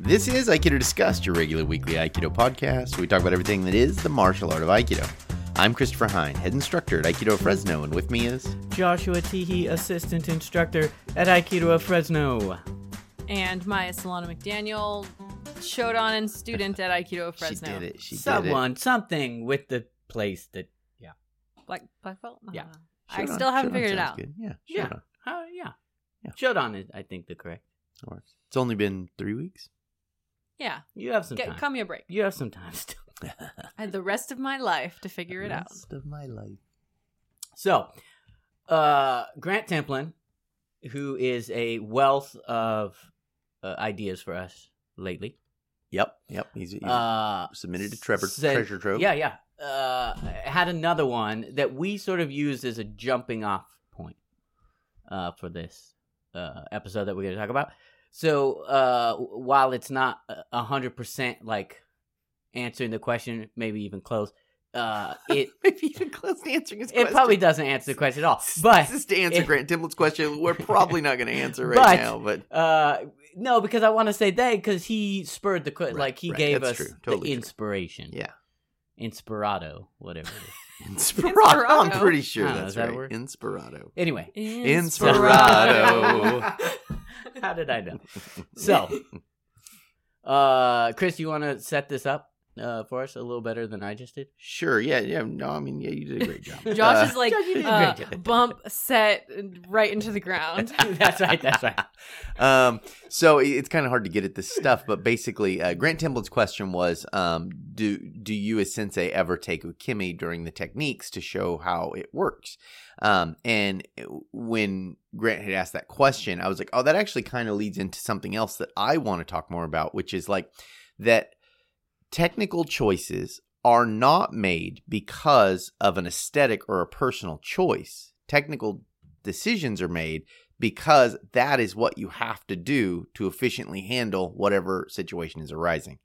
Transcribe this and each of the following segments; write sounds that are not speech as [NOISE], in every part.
This is Aikido Discussed, your regular weekly Aikido podcast. Where we talk about everything that is the martial art of Aikido. I'm Christopher Hein, head instructor at Aikido Fresno, and with me is Joshua Teehee, assistant instructor at Aikido of Fresno. and Maya Solana McDaniel, Shodan and student at Aikido [LAUGHS] she Fresno. did it. She Someone, something with the place that, Black black belt. Yeah. did. I Shodan- still haven't Shodan figured it out. Good. Yeah, Yeah. Shodan. uh, yeah, Yeah. Shodan is, I think, the correct. That works. It's only been three weeks. Yeah, You have some Get, time. cut me a break. You have some time [LAUGHS] still. I had the rest of my life to figure it out. Rest of my life. So, uh, Grant Templin, who is a wealth of uh, ideas for us lately, Yep, yep. He's, he's uh, submitted to Trevor, said- Treasure Trove. Yeah, yeah. Uh, had another one that we sort of used as a jumping off point uh, for this uh, episode that we're going to talk about. So uh, while it's not a hundred percent like answering the question, maybe even close, uh, [LAUGHS] it Maybe even close to answering his it question. probably doesn't answer the question at all. But this is to answer it- Grant Timblett's question. We're probably not going to answer right But- now, but uh, no, because I want to say that because he spurred the Right, like he right. gave That's us. Totally the true. inspiration, yeah. inspirado, whatever. it is. [LAUGHS] Inspirato. I'm pretty sure know, that's that right. word? Inspirato. Anyway, Inspirato. [LAUGHS] How did I know? [LAUGHS] So, uh, Chris, you want to set this up uh, for us a little better than I just did? Sure. Yeah. Yeah. No, I mean, yeah, you did a great job. [LAUGHS] Josh Uh, is like Josh, you did a uh, bump set right into the ground. [LAUGHS] that's right. That's right. um, so it's kind of hard to get at this stuff, but basically, uh, Grant Timblett's question was, um, do do you as sensei ever take ukemi during the techniques to show how it works? Um, and when Grant had asked that question, I was like, oh, that actually kind of leads into something else that I want to talk more about, which is like that technical choices are not made because of an aesthetic or a personal choice. Technical decisions are made because that is what you have to do to efficiently handle whatever situation is arising.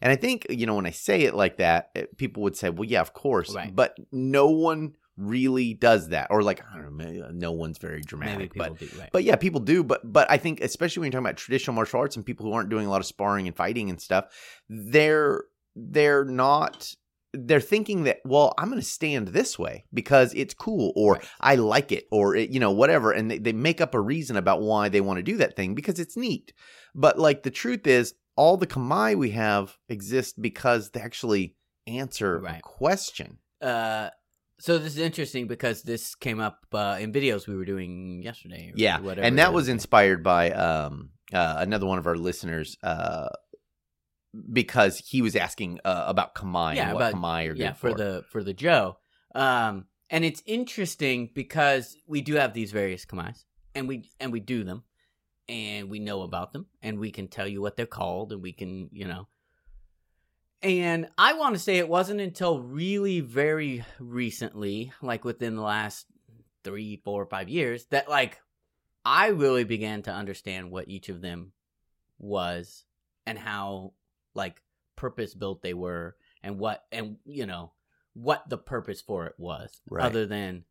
And I think, you know, when I say it like that, eh, people would say, well, yeah, of course. Right. But no one really does that. Or like, I don't know, maybe no one's very dramatic. but do right. but yeah, people do. But but I think especially when you're talking about traditional martial arts and people who aren't doing a lot of sparring and fighting and stuff, they're they're not they're thinking that well i'm going to stand this way because it's cool or Right. i like it or it, you know whatever and they, they make up a reason about why they want to do that thing because it's neat but like the truth is all the kamae we have exist because they actually answer a question uh, so this is interesting because this came up uh, in videos we were doing yesterday. Or yeah whatever and that was inspired by um uh, another one of our listeners uh because he was asking uh, about kamae Yeah, and what about- kamae are yeah good for the for the jo. Um, and it's interesting because we do have these various kamaes, and we and we do them, and we know about them, and we can tell you what they're called, and we can you know. And I want to say it wasn't until really very recently, like within the last three, four, five years, that like I really began to understand what each of them was and how like purpose built they were and what and you know what the purpose for it was Right. other than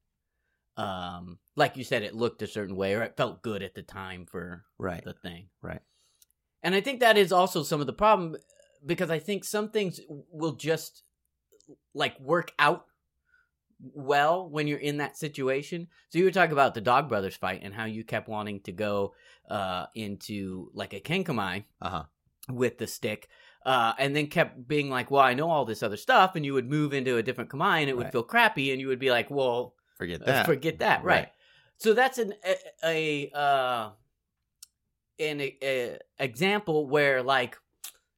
um like you said it looked a certain way or it felt good at the time for right. the thing. Right. And i think that is also some of the problem because i think some things will just like work out well when you're in that situation so you were talking about the dog brothers fight and how you kept wanting to go uh into like a kenkamae uh-huh with the stick uh, and then kept being like, "Well, I know all this other stuff," and you would move into a different kamai, and it would Right. feel crappy, and you would be like, "Well, forget uh, that forget that." Right. Right. So that's an a, a uh, an a, example where, like,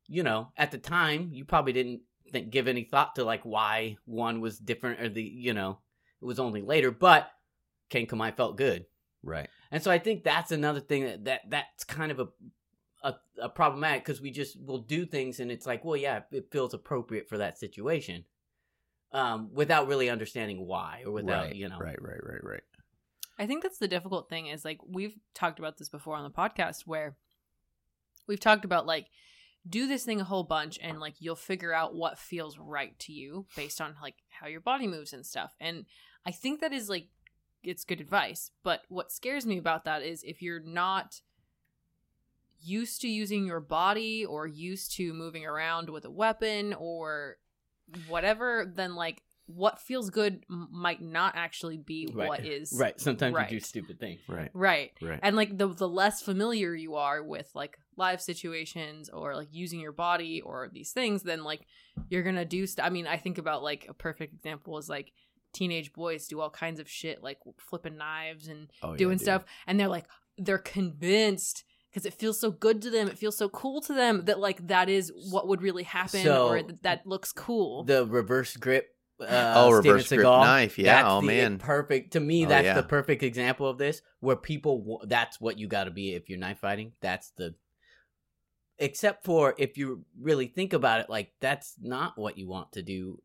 you know, at the time, you probably didn't think, give any thought to like why one was different, or the you know, it was only later, but Ken Kamae felt good. right. And so I think that's another thing that, that that's kind of a a, a problematic because we just will do things and it's like, well, yeah, it feels appropriate for that situation, um, without really understanding why or without right. you know, right right right right. I think that's the difficult thing is like we've talked about this before on the podcast where we've talked about like do this thing a whole bunch and like you'll figure out what feels right to you based on like how your body moves and stuff. And I think that is like it's good advice, but what scares me about that is if you're not used to using your body or used to moving around with a weapon or whatever, then like what feels good might not actually be Right. what is Right. Sometimes Right. you do stupid things. Right. right. Right. And like the the less familiar you are with like live situations or like using your body or these things, then like you're gonna do. St- I mean, I think about like a perfect example is like teenage boys do all kinds of shit like flipping knives and Oh, doing dude. stuff, and they're like they're convinced because it feels so good to them, it feels so cool to them that like that is what would really happen So- or that, that looks cool. The reverse grip. Uh, Oh, Steven reverse grip Seagal, knife. Yeah. that's Oh, the man. perfect to me. Oh, That's yeah. the perfect example of this, where people. That's what you got to be if you're knife fighting. That's the. Except for if you really think about it, like that's not what you want to do,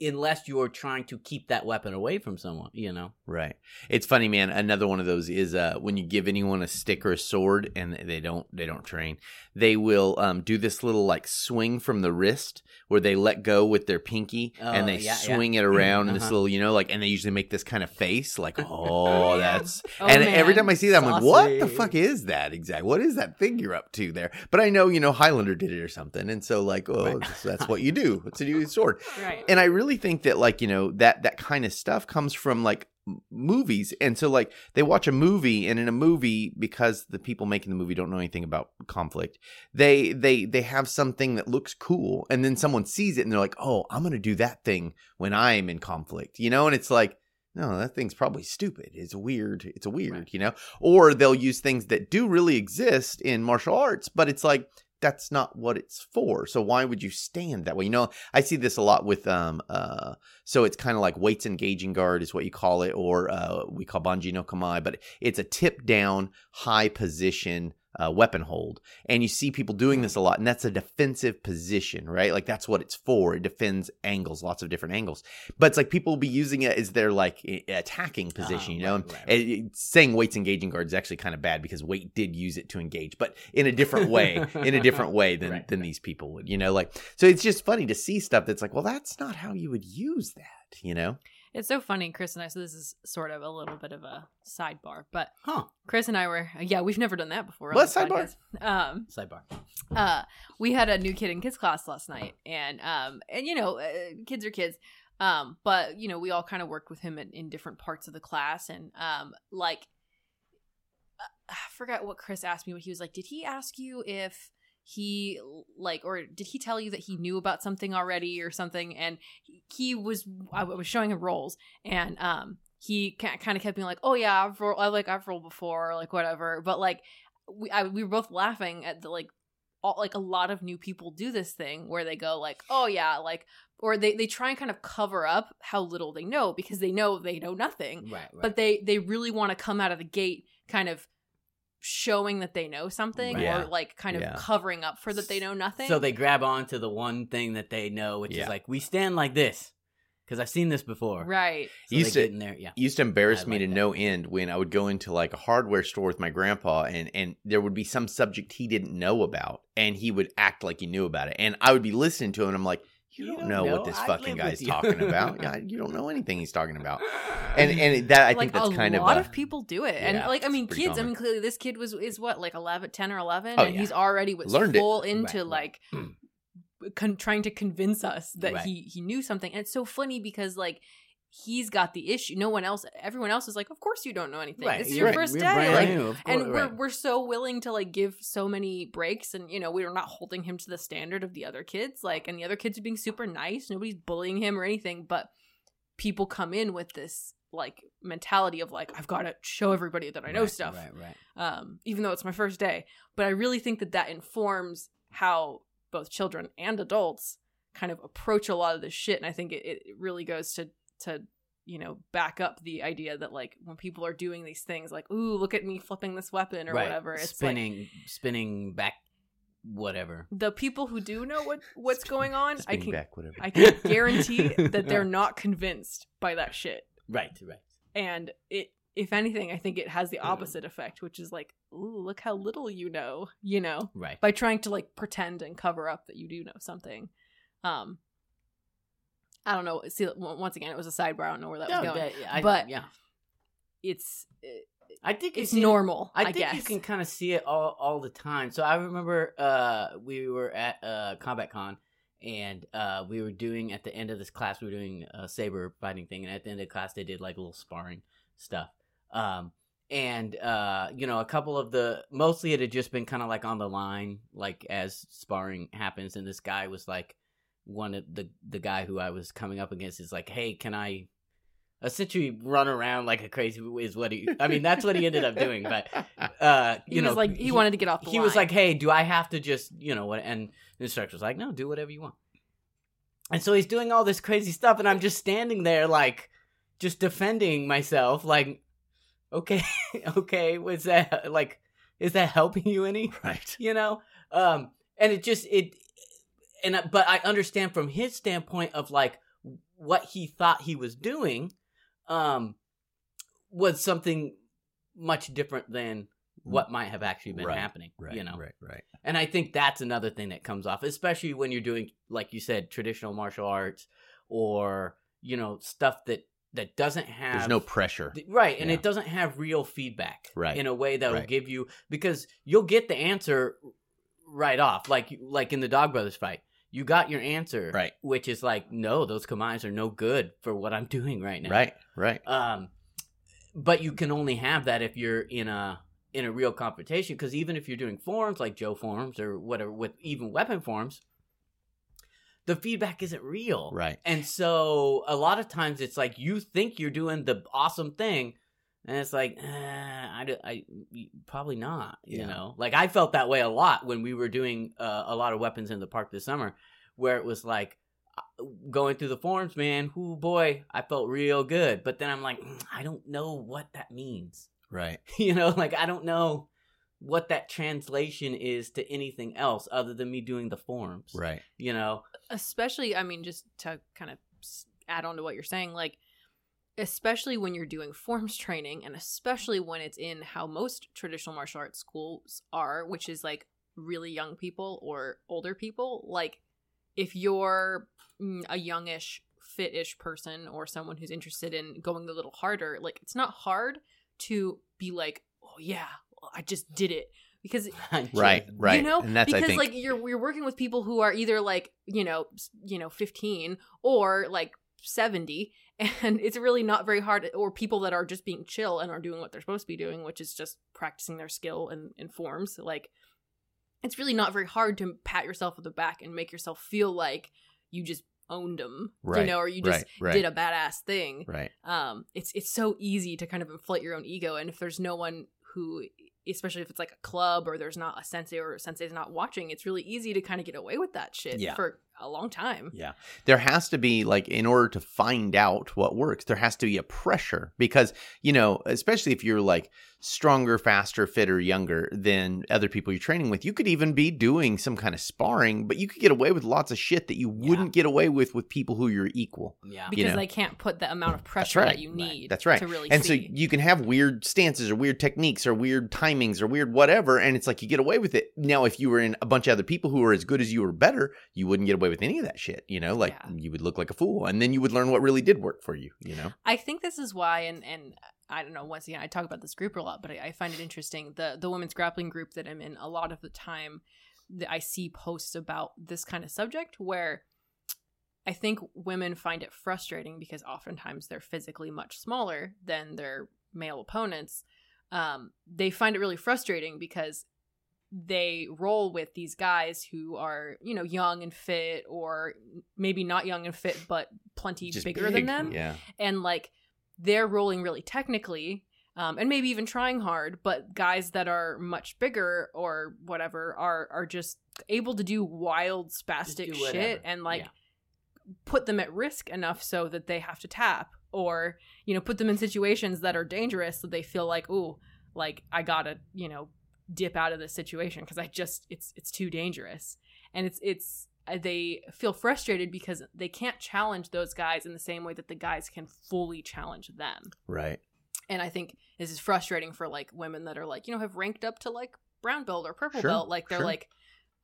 unless you're trying to keep that weapon away from someone. You know. Right. It's funny, man. Another one of those is uh, when you give anyone a stick or a sword and they don't they don't train, they will um, do this little like swing from the wrist where they let go with their pinky Oh, and they yeah, yeah. swing it around in this Uh-huh. little, you know, like and they usually make this kind of face like, [LAUGHS] oh, that's Oh, and every time I see that, I'm like, what the fuck is that exactly? What is that thing you're up to there? But I know, you know, Highlander did it or something, and so like, oh, Right. so that's what you do. What's to do with a sword? [LAUGHS] right. and I really think that like you know that that kind of stuff comes from like movies. And so like they watch a movie and in a movie because the people making the movie don't know anything about conflict they they they have something that looks cool and then someone sees it and they're like oh i'm gonna do that thing when i'm in conflict you know? And it's like no that thing's probably stupid. It's weird. It's a weird Right. you know? Or they'll use things that do really exist in martial arts but it's like that's not what it's for so why would you stand that way? You know I see this a lot with um uh so it's kind of like weights engaging guard is what you call it or uh we call banji no kamae but it's a tip down high position uh, weapon hold. And you see people doing this a lot and that's a defensive position right? Like that's what it's for. It defends angles lots of different angles. But it's like people will be using it as their like attacking position Oh, you know? right, right, And it- saying weights engaging guard is actually kind of bad because weight did use it to engage but in a different way in a different way [LAUGHS] than than these people would you know? Like so it's just funny to see stuff that's like well that's not how you would use that you know It's so funny, Chris and I. So this is sort of a little bit of a sidebar, but Huh. Chris and I were yeah, we've never done that before. What sidebar? Um, Sidebar. uh, we had a new kid in kids class last night, and um, and you know, uh, kids are kids. Um, but you know, we all kind of worked with him in, in different parts of the class, and um, like, uh, I forgot what Chris asked me, but he was like, "Did he ask you if?" He like or did he tell you that he knew about something already or something and he, was i was showing him rolls and um he kind of kept being like oh yeah i've rolled I like i've rolled before or like whatever but like we I, we were both laughing at the like all, like a lot of new people do this thing where they go like oh yeah like or they they try and kind of cover up how little they know because they know they know nothing Right. right. but they they really want to come out of the gate kind of showing that they know something Yeah. or like kind of Yeah. covering up for that they know nothing So they grab onto the one thing that they know, which Yeah. is like we stand like this because I've seen this before. right So Used they to- get in there. Yeah. Used to embarrass I me like to that. no end when I would go into like a hardware store with my grandpa and and there would be some subject he didn't know about and he would act like he knew about it and I would be listening to him and I'm like you, You don't don't know, know. what this I fucking guy's talking about yeah [LAUGHS] you don't know anything he's talking about [LAUGHS] and and that I like think that's kind of a lot of people do it and like i mean kids i mean clearly this kid was is what like 11 10 or 11 Oh, and yeah. he's already was Learned it. full into Right, right. like [CLEARS THROAT] con- trying to convince us that Right. he he knew something and it's so funny because like he's got the issue no one else everyone else is like of course you don't know anything Right. this is your right. first We're day like new, and course, we're right. we're so willing to like give so many breaks and you know we're not holding him to the standard of the other kids like and the other kids are being super nice nobody's bullying him or anything but people come in with this like mentality of like i've got to show everybody that i know stuff Right. Right. um even though it's my first day but i really think that that informs how both children and adults kind of approach a lot of this shit and i think it, it really goes to to you know back up the idea that like when people are doing these things like ooh look at me flipping this weapon or right. whatever it's like spinning, spinning back, whatever. the people who do know what what's going on i can back whatever i can guarantee [LAUGHS] that they're not convinced by that shit Right. Right. and it if anything i think it has the opposite effect which is like ooh look how little you know you know Right. by trying to like pretend and cover up that you do know something um i don't know see once again it was a sidebar i don't know where that was going that- I- But- yeah. it's it, I think it's normal. I, I think guess you can kind of see it all all the time. So I remember uh, we were at uh, Combat Con, and uh, we were doing at the end of this class, we were doing a saber fighting thing, and at the end of the class, they did like a little sparring stuff. Um, and uh, you know, a couple of the mostly it had just been kind of like on the line, like as sparring happens, and this guy was like one of the the guy who I was coming up against is like, hey, can I? Essentially, run around like a crazy is what he. I mean, that's what he ended up doing. But uh, [LAUGHS] he you know, was like he, wanted to get off. The he was like, "Hey, do I have to just, you know what?" And the instructor was like, "No, do whatever you want." And so he's doing all this crazy stuff, and I'm just standing there, like, just defending myself, like, okay, [LAUGHS] okay, was that like, is that helping you any? Right. You know, um, and it just it, and but I understand from his standpoint of like what he thought he was doing, um, was something much different than what might have actually been Right, happening. Right. you know, Right. Right. and I think that's another thing that comes off, especially when you're doing, like you said, traditional martial arts or you know stuff that that doesn't have There's no pressure. right, and Yeah. it doesn't have real feedback, Right, in a way that will right. give you because you'll get the answer right off, like like in the Dog Brothers fight. You got your answer, Right. Which is like, no, those commands are no good for what I'm [LAUGHS] doing right now, Right. Right. um, but you can only have that if you're in a in a real confrontation. Because even if you're doing forms like jo forms or whatever, with even weapon forms, the feedback isn't real. Right. And so a lot of times it's like you think you're doing the awesome thing, and it's like, eh, I, I probably not. You Yeah. know, like I felt that way a lot when we were doing uh, a lot of weapons in the park this summer, where it was like uh, going through the forms, man. Whoo boy, I felt real good. But then I'm like, "Mm, I don't know what that means. Right. [LAUGHS] you know, like I don't know what that translation is to anything else other than me doing the forms. Right. You know, especially i mean just to kind of add on to what you're saying like especially when you're doing forms training and especially when it's in how most traditional martial arts schools are which is like really young people or older people like if you're mm, a youngish fit-ish person or someone who's interested in going a little harder like it's not hard to be like oh yeah i just did it because [LAUGHS] Right. Right. you know, and that's because I think like you're you're working with people who are either like you know you know 15 or like 70 [LAUGHS] and it's really not very hard or people that are just being chill and are doing what they're supposed to be doing which is just practicing their skill in, in forms like it's really not very hard to pat yourself on the back and make yourself feel like you just owned them you know or you just right. Right. did a badass thing right. um it's it's so easy to kind of inflate your own ego and if there's no one who especially if it's like a club or there's not a sensei or a sensei's not watching it's really easy to kind of get away with that shit Yeah. for a long time Yeah. There has to be like in order to find out what works, there has to be a pressure because, you know, especially if you're like stronger, faster, fitter, younger than other people you're training with, you could even be doing some kind of sparring, but you could get away with lots of shit that you wouldn't get away with with people who you're equal. yeah. because know. they can't put the amount of pressure right. that you Right. need That's right. to really and so you can have weird stances or weird techniques or weird timings or weird whatever and it's like you get away with it now if you were in a bunch of other people who are as good as you or better you wouldn't get away with any of that shit you know like Yeah. you would look like a fool and then you would learn what really did work for you you know I think this is why, and and I don't know. Once again, I talk about this group a lot, but I, I find it interesting. The the women's grappling group that I'm in, a lot of the time, that I see posts about this kind of subject where I think women find it frustrating because oftentimes they're physically much smaller than their male opponents. Um, they find it really frustrating because they roll with these guys who are, you know, young and fit, or maybe not young and fit, but plenty Just bigger big. than them yeah and like they're rolling really technically um, and maybe even trying hard but guys that are much bigger or whatever are are just able to do wild spastic do shit and like Yeah. put them at risk enough so that they have to tap or you know put them in situations that are dangerous so they feel like ooh like i gotta you know dip out of this situation because i just it's it's too dangerous. And it's it's uh, they feel frustrated because they can't challenge those guys in the same way that the guys can fully challenge them. Right. And i think this is frustrating for like women that are like you know have ranked up to like brown belt or purple Sure, belt. Like they're sure. like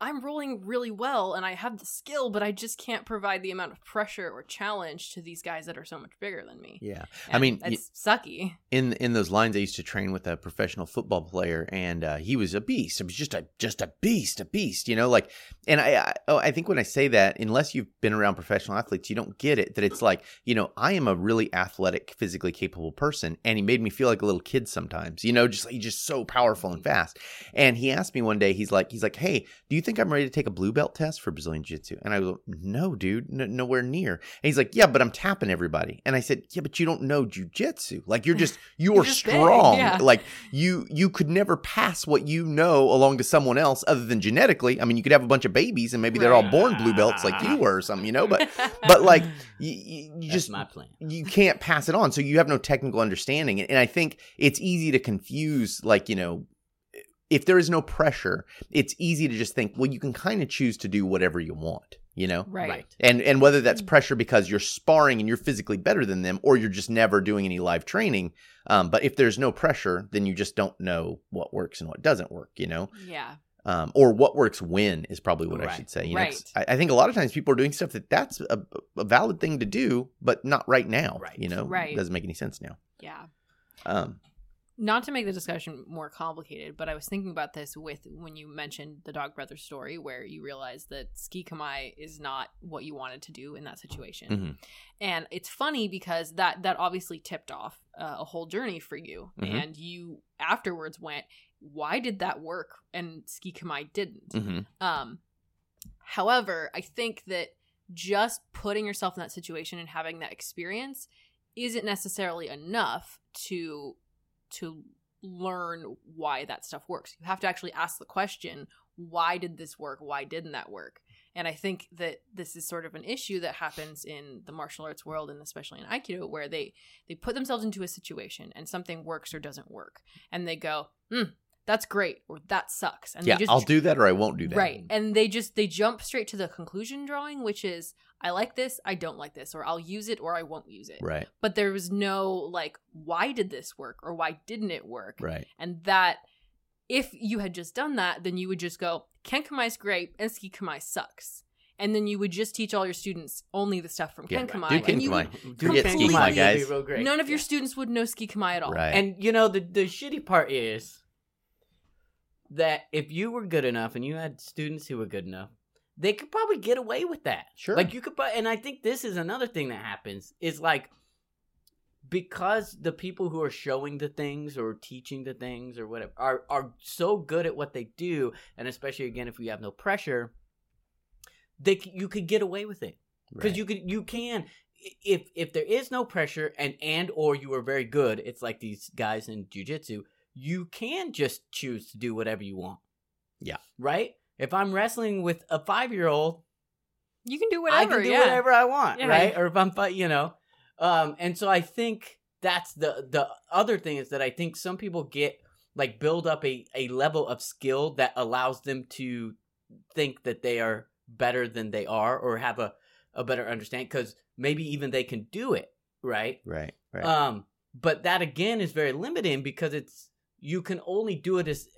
I'm rolling really well and I have the skill, but I just can't provide the amount of pressure or challenge to these guys that are so much bigger than me. Yeah. I And mean, y- it's sucky. in in those lines, I used to train with a professional football player, and uh, he was a beast. He was just a just a beast, a beast. You know, like, and I I, oh, I think when I say that, unless you've been around professional athletes, you don't get it. That it's like, you know, I am a really athletic, physically capable person, and he made me feel like a little kid sometimes. You know, just he's just so powerful and fast. And he asked me one day, he's like, he's like, hey, do you think I'm ready to take a blue belt test for Brazilian Jiu Jitsu? And I go, no, dude, n- nowhere near. And he's like, yeah, but I'm tapping everybody. And I said, yeah, but you don't know Jiu Jitsu. Like you're just you [LAUGHS] You're are just big, strong. yeah. Like you you could never pass what you know along to someone else other than genetically. I mean, you could have a bunch of babies and maybe they're all born blue belts like you were or something, you know. But [LAUGHS] but like you, you, just my plan. you can't pass it on so you have no technical understanding and i think it's easy to confuse like you know if there is no pressure it's easy to just think well you can kind of choose to do whatever you want you know right. and and whether Mm. that's pressure because you're sparring and you're physically better than them or you're just never doing any live training um, but if there's no pressure then you just don't know what works and what doesn't work you know Yeah. um, or what works when is probably what I should say. You know, I, I think a lot of times people are doing stuff that that's a, a valid thing to do, but not right now. Right. You know, Right. It doesn't make any sense now. Yeah. Um, Not to make the discussion more complicated, but I was thinking about this with when you mentioned the Dog Brothers story, where you realize that ski kamae is not what you wanted to do in that situation, Mhm. and it's funny because that that obviously tipped off uh, a whole journey for you, Mhm. and you afterwards went, "Why did that work?" and ski kamae didn't. mhm. Um, however, I think that just putting yourself in that situation and having that experience isn't necessarily enough to to learn why that stuff works. You have to actually ask the question, why did this work? Why didn't that work? And I think that this is sort of an issue that happens in the martial arts world and especially in Aikido where they they put themselves into a situation and something works or doesn't work and they go, "Hmm, that's great," or "That sucks." And yeah, they just I'll do that or I won't do that. Right. And they just they jump straight to the conclusion drawing, which is I like this, I don't like this, or I'll use it or I won't use it. Right. But there was no like why did this work or why didn't it work? Right. And that if you had just done that, then you would just go, Kenkamae's great and Ski Kamae sucks. And then you would just teach all your students only the stuff from Yeah, Kenkamae. do and you would- Do Forget Ski Kamae, guys. be real great. none of your Yeah. students would know Ski Kamae at all. Right. And you know the the shitty part is that if you were good enough and you had students who were good enough, they could probably get away with that. Sure. Like you could, and I think this is another thing that happens is like because the people who are showing the things or teaching the things or whatever are are so good at what they do, and especially again if you have no pressure, they you could get away with it because Right. you could you can if if there is no pressure and and or you are very good it's like these guys in jiu-jitsu you can just choose to do whatever you want Yeah. right if i'm wrestling with a five-year-old You can do whatever. i can do yeah. whatever i want Yeah. right or if i'm fight you know um and so i think that's the the other thing is that i think some people get like build up a a level of skill that allows them to think that they are better than they are or have a a better understanding because maybe even they can do it right Right. Right. um but that again is very limiting because it's you can only do it as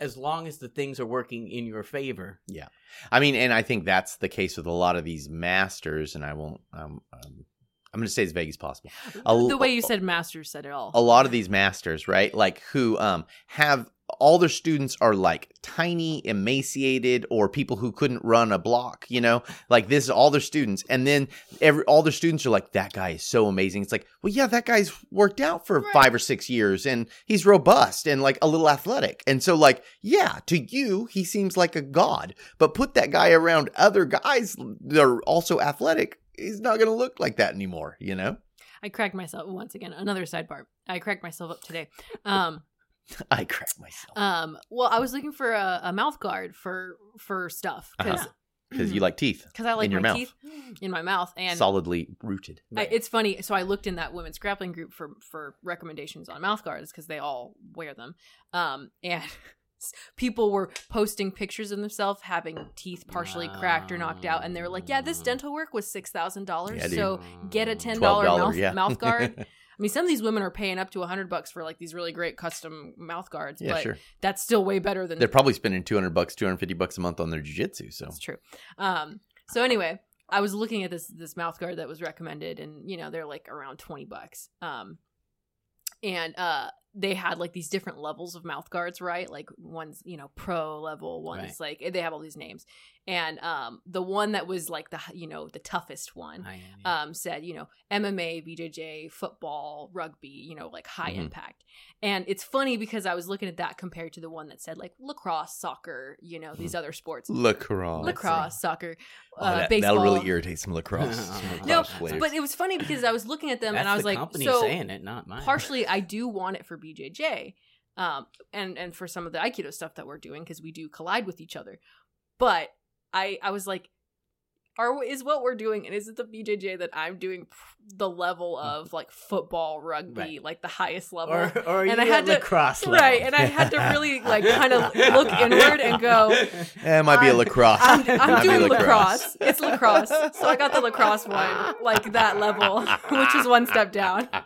as long as the things are working in your favor Yeah, I mean, and I think that's the case with a lot of these masters, and I won't. Um, um, I'm going to stay as vague as possible. A the way you said masters said it all. a lot of these masters, right? Like who um have all their students are like tiny, emaciated, or people who couldn't run a block, you know? Like this is all their students. And then every all their students are like, that guy is so amazing. It's like, well, yeah, that guy's worked out for Right. five or six years and he's robust and like a little athletic. And so, like, yeah, to you, he seems like a god. But put that guy around other guys that are also athletic, he's not gonna look like that anymore, you know? I cracked myself once again. Another sidebar. I cracked myself up today. Um, [LAUGHS] I crack myself. um. Well, I was looking for a, a mouth guard for for stuff because Uh-huh. Because you like teeth. [CLEARS THROAT] because I like in your my mouth. teeth in my mouth and solidly rooted. I, it's funny. So I looked in that women's grappling group for for recommendations on mouth guards because they all wear them. Um, and [LAUGHS] people were posting pictures of themselves having teeth partially cracked or knocked out, and they were like, "Yeah, this dental work was six thousand dollars. Yeah, dude. so get a ten dollar $12, mouth yeah. mouth guard." [LAUGHS] I mean, some of these women are paying up to a hundred bucks for like these really great custom mouth guards, Yeah, but sure. that's still way better than They're probably spending 200 bucks, 250 bucks a month on their jujitsu. So That's true. Um, so anyway, I was looking at this this mouth guard that was recommended, and you know they're like around twenty bucks. Um, and uh, they had like these different levels of mouth guards, right? Like one's you know pro level, one's like they have all these names, and um, the one that was like the you know the toughest one. Am, yeah. Um, said you know MMA, BJJ, football, rugby, you know like high Mhm. impact, and it's funny because I was looking at that compared to the one that said like lacrosse, soccer, you know these [LAUGHS] other sports, lacrosse. lacrosse, soccer, Oh, uh, that, baseball. That'll really irritate [LAUGHS] some lacrosse. No, players. but it was funny because I was looking at them That's and I was like, so saying it, not mine. partially I do want it for BJJ, um, and and for some of the Aikido stuff that we're doing because we do collide with each other, but I I was like, are is what we're doing and is it the BJJ that I'm doing the level of like football, rugby, Mm. Right. like the highest level, or or And you I had to- lacrosse right? And I had to really [LAUGHS] like kind of look inward and go, Eh, it might be a I'm- lacrosse. I'm, I'm be doing lacrosse. It's lacrosse. So I got the lacrosse one, like that level, [LAUGHS] which is one step down. [LAUGHS]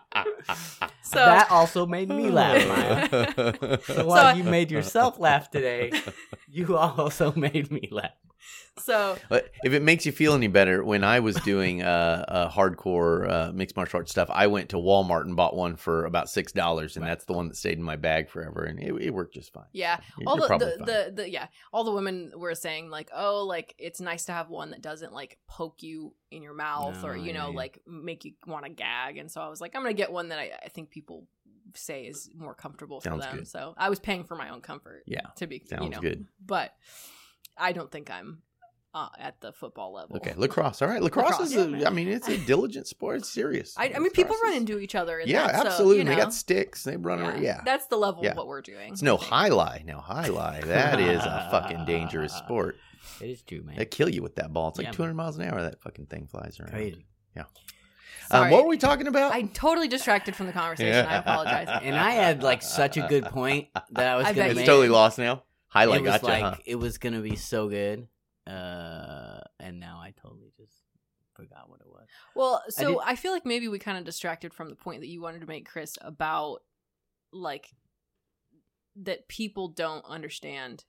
So that also made me [LAUGHS] laugh. [LAUGHS] Maya. So while I- you made yourself laugh today, you also made me laugh. So But if it makes you feel any better, when I was doing uh, uh, hardcore uh, mixed martial arts stuff, I went to Walmart and bought one for about six dollars, and Right. that's the one that stayed in my bag forever, and it, it worked just fine. yeah, So you're- all you're the the, fine. the the yeah, all the women were saying like, oh, like it's nice to have one that doesn't like poke you in your mouth or you know yeah. like make you want to gag. And so I was like, I'm gonna get one that I, I think people say is more comfortable for Sounds them. good. So I was paying for my own comfort. Yeah, to be sounds you know, good. but I don't think I'm uh, at the football level. Okay, lacrosse. All right, lacrosse, Lacrosse, is. A, yeah. I mean, it's a diligent sport. It's serious. I, I mean, people Lacrosse run into each other. In Yeah, that, so, absolutely. you and They got sticks. They run around. Yeah, That's the level Yeah. of what we're doing. it's no jai alai. No jai alai. That is a fucking dangerous [LAUGHS] sport. It is too, man. They kill you with that ball. It's like Yeah, 200 miles an hour. That fucking thing flies around. Crazy. Um, what were we talking about? I totally distracted from the conversation. I [LAUGHS] apologize. And I had like such a good point that I was gonna bet it's totally lost now. Highlight it was gotcha. like huh? it was gonna be so good, uh, and now I totally just forgot what it was. Well, so did- I, feel like maybe we kind of distracted from the point that you wanted to make, Chris, about like that people don't understand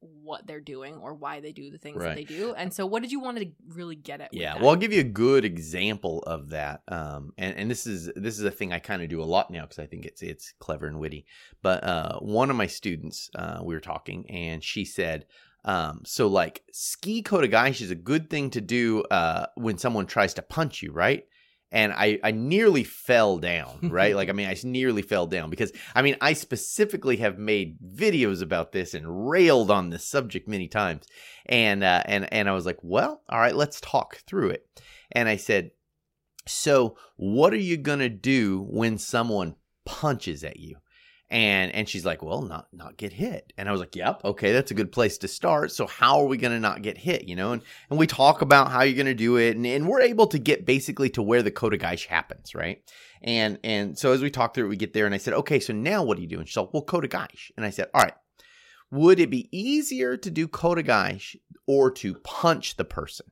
what they're doing or why they do the things that they do. And so, what did you want to really get at? Yeah, well, I'll give you a good example of that. Um, and, and this is this is a thing I kind of do a lot now because I think it's it's clever and witty. But uh, one of my students, uh, we were talking, and she said, um, "So like ski kotegaeshi is a good thing to do uh, when someone tries to punch you, right?" And I, I nearly fell down, [LAUGHS] right? like, I mean, I nearly fell down because, I mean, I specifically have made videos about this and railed on this subject many times and uh, and and I was like, well, all right, let's talk through it. And I said, so what are you gonna do when someone punches at you? And and she's like, well, not not get hit. And I was like, yep, okay, that's a good place to start. So how are we gonna not get hit? You know, and and we talk about how you're gonna do it, and, and we're able to get basically to where the kodagaish happens, right? And and so as we talk through it, we get there, and I said, okay, so now what do you do? And she's like, well, kodagaish. And I said, all right, would it be easier to do kodagaish or to punch the person?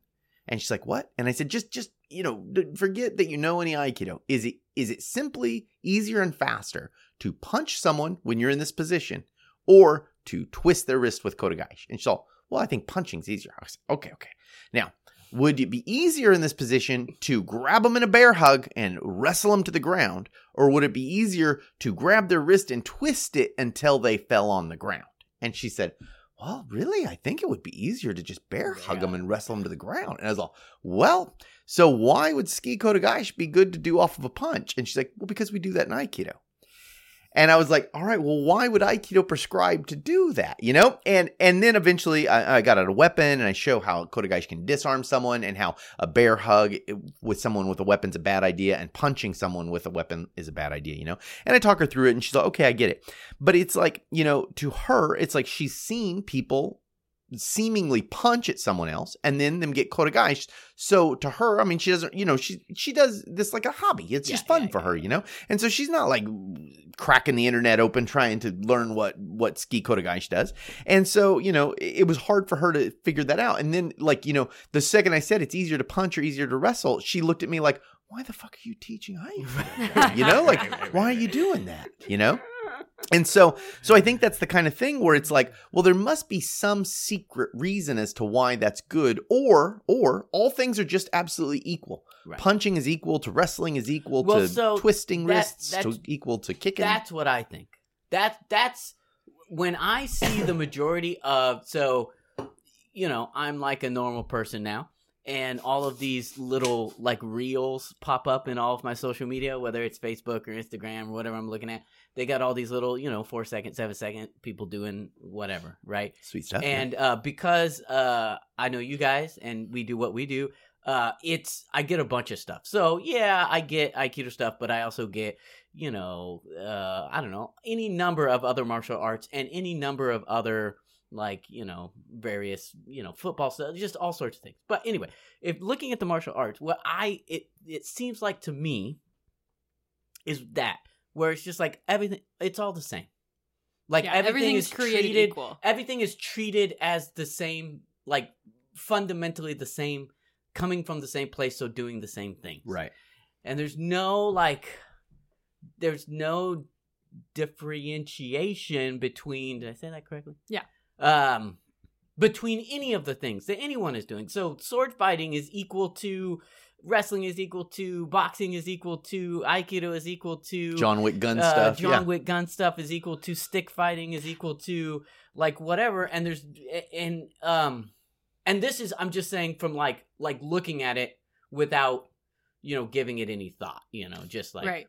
And she's like, "What?" And I said, "Just, just you know, forget that you know any aikido. Is it is it simply easier and faster to punch someone when you're in this position, or to twist their wrist with kotegaeshi?" And she's all, "Well, I think punching's easier." I said, "Okay, okay. Now, would it be easier in this position to grab them in a bear hug and wrestle them to the ground, or would it be easier to grab their wrist and twist it until they fell on the ground?" And she said, well, really, I think it would be easier to just bear hug them and wrestle them to the ground. And I was all, well, so why would ski kotegaeshi be good to do off of a punch? And she's like, well, because we do that in Aikido. And I was like, all right, well, why would Aikido prescribe to do that? You know? And and then eventually I, I got out a weapon and I show how Kotegaeshi can disarm someone and how a bear hug eh, with someone with a weapon's a bad idea and punching someone with a weapon is a bad idea, you know? And I talk her through it and she's like, okay, I get it. But it's like, you know, to her, it's like she's seen people seemingly punch at someone else and then them get kotegaeshi. So to her, I mean, she doesn't, you know, she she does this like a hobby. It's Yeah, just fun yeah, for yeah, her, you know. And so she's not like cracking the internet open trying to learn what what ski kotegaeshi does. And so you know, it, it was hard for her to figure that out. And then like you know, the second I said it's easier to punch or easier to wrestle, she looked at me like. why the fuck are you teaching Aikido? [LAUGHS] you know, like why are you doing that? You know. And so, so I think that's the kind of thing where it's like, well, there must be some secret reason as to why that's good, or, or all things are just absolutely equal. Right. Punching is equal to wrestling is equal Well, to so twisting that- wrists to equal to kicking. That's what I think. That that's when I see the majority of so you know, I'm like a normal person now and all of these little like reels pop up in all of my social media, whether it's Facebook or Instagram or whatever I'm looking at. They got all these little, you know, four second, seven second people doing whatever, right? Sweet stuff. and uh, because uh, I know you guys and we do what we do, uh, it's I get a bunch of stuff. So yeah, I get Aikido stuff, but I also get you know uh, I don't know any number of other martial arts and any number of other like you know various you know football stuff, just all sorts of things. But anyway, if looking at the martial arts, what I it it seems like to me is that where it's just like everything it's all the same. Like yeah, everything is created treated equal. everything is treated as the same, like fundamentally the same, coming from the same place, so doing the same thing right. And there's no like, there's no differentiation between. Did I say that correctly? Yeah. Um, between any of the things that anyone is doing. So sword fighting is equal to. Wrestling is equal to boxing is equal to aikido is equal to John Wick gun uh, stuff. John yeah. Wick gun stuff is equal to stick fighting is equal to like whatever and there's and um and this is I'm just saying from like like looking at it without you know giving it any thought you know just like right.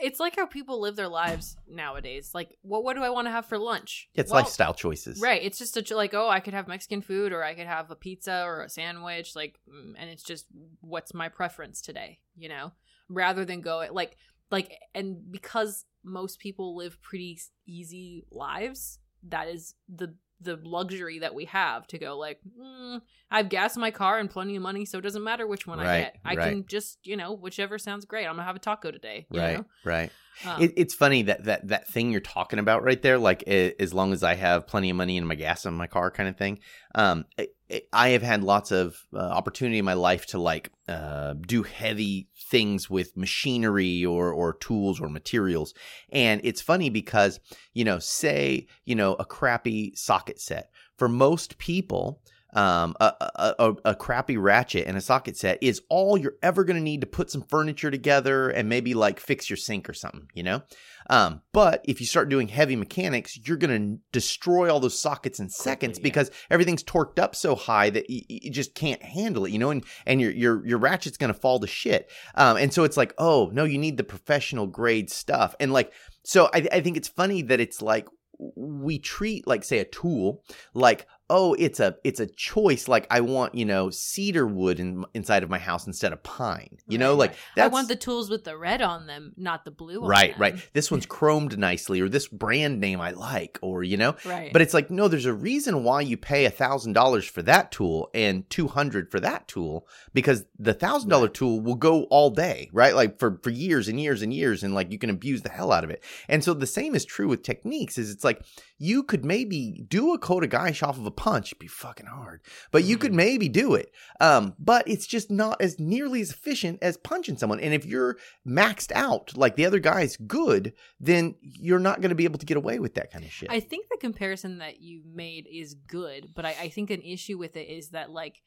It's like how people live their lives nowadays. Like, what what do I want to have for lunch? It's Well, lifestyle choices. Right. It's just a, like, oh, I could have Mexican food or I could have a pizza or a sandwich. Like, mm, and it's just what's my preference today, you know, rather than go like, like, and because most people live pretty easy lives, that is the the luxury that we have to go like mm, i have gas in my car and plenty of money so it doesn't matter which one i get i right. can just you know whichever sounds great i'm gonna have a taco today you Right. know? Right. Um, It, it's funny that, that that thing you're talking about right there, like a- as long as I have plenty of money in my gas in my car, kind of thing. Um, I, I have had lots of uh, opportunity in my life to like uh, do heavy things with machinery or or tools or materials, and it's funny because you know, say you know a crappy socket set for most people. Um, a, a, a, crappy ratchet and a socket set is all you're ever going to need to put some furniture together and maybe like fix your sink or something, you know? Um, but if you start doing heavy mechanics, you're going to destroy all those sockets in seconds yeah. because everything's torqued up so high that you, you just can't handle it, you know? And, and your, your, your ratchet's going to fall to shit. Um, and so it's like, oh, no, you need the professional grade stuff. And like, so I, I think it's funny that it's like, we treat like say a tool like oh it's a it's a choice like i want you know cedar wood in, inside of my house instead of pine you know like right. i want the tools with the red on them not the blue on right them. right this one's chromed nicely or this brand name i like or you know [LAUGHS] right. but it's like no there's a reason why you pay a thousand dollars for that tool and 200 for that tool because the thousand dollar tool will go all day right? Like for for years and years and years and like you can abuse the hell out of it. And so the same is true with techniques is it's like you could maybe do a Kodagaish off of a punch it'd be fucking hard but you could maybe do it um but it's just not as nearly as efficient as punching someone and if you're maxed out like the other guy's good then you're not going to be able to get away with that kind of shit I think the comparison that you made is good, but I, I think an issue with it is that like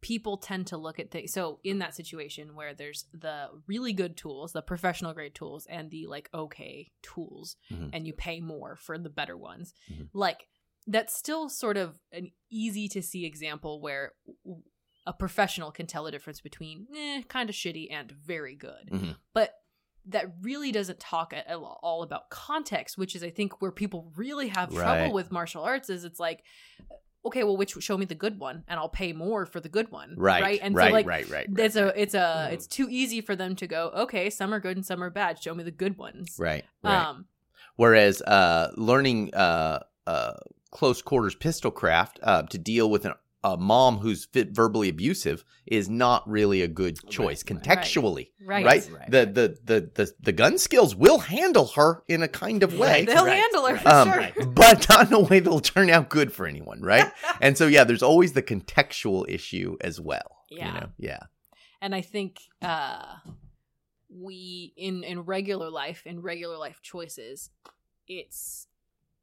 people tend to look at things. So in that situation where there's the really good tools, the professional grade tools, and the like okay tools, Mhm. and you pay more for the better ones, Mhm. like that's still sort of an easy to see example where a professional can tell the difference between eh, kind of shitty and very good Mhm. but that really doesn't talk at all about context which is i think where people really have Right. trouble with martial arts is it's like okay well which show me the good one and i'll pay more for the good one right right and right so like right right it's a it's a Mhm. it's too easy for them to go okay some are good and some are bad show me the good ones right right um Whereas uh, learning uh, uh, close quarters pistol craft uh, to deal with an, a mom who's fit verbally abusive is not really a good choice Right, right. contextually. right Right, Right, the, the the the the gun skills will handle her in a kind of way, they'll Right, handle her right. for um, sure Right. but not in a way that'll turn out good for anyone, right? [LAUGHS] and so yeah, there's always the contextual issue as well. Yeah. you know? yeah, and I think uh, we in in regular life, in regular life choices, it's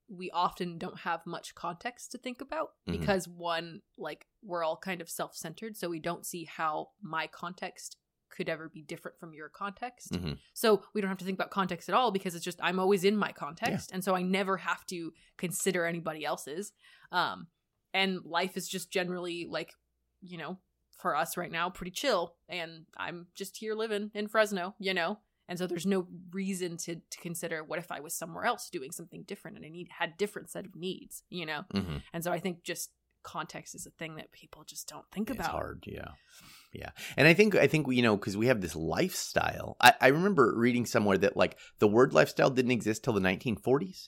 we often don't have much context to think about Mhm. because one like we're all kind of self-centered so we don't see how my context could ever be different from your context Mhm. so we don't have to think about context at all because it's just i'm always in my context and so i never have to consider anybody else's um and life is just generally like you know for us right now pretty chill and i'm just here living in fresno you know and so there's no reason to, to consider what if i was somewhere else doing something different and i need had different set of needs you know Mhm. and so i think just context is a thing that people just don't think about It's hard, yeah, yeah. And I think I think you know because we have this lifestyle. I, I remember reading somewhere that like the word lifestyle didn't exist till the 1940s,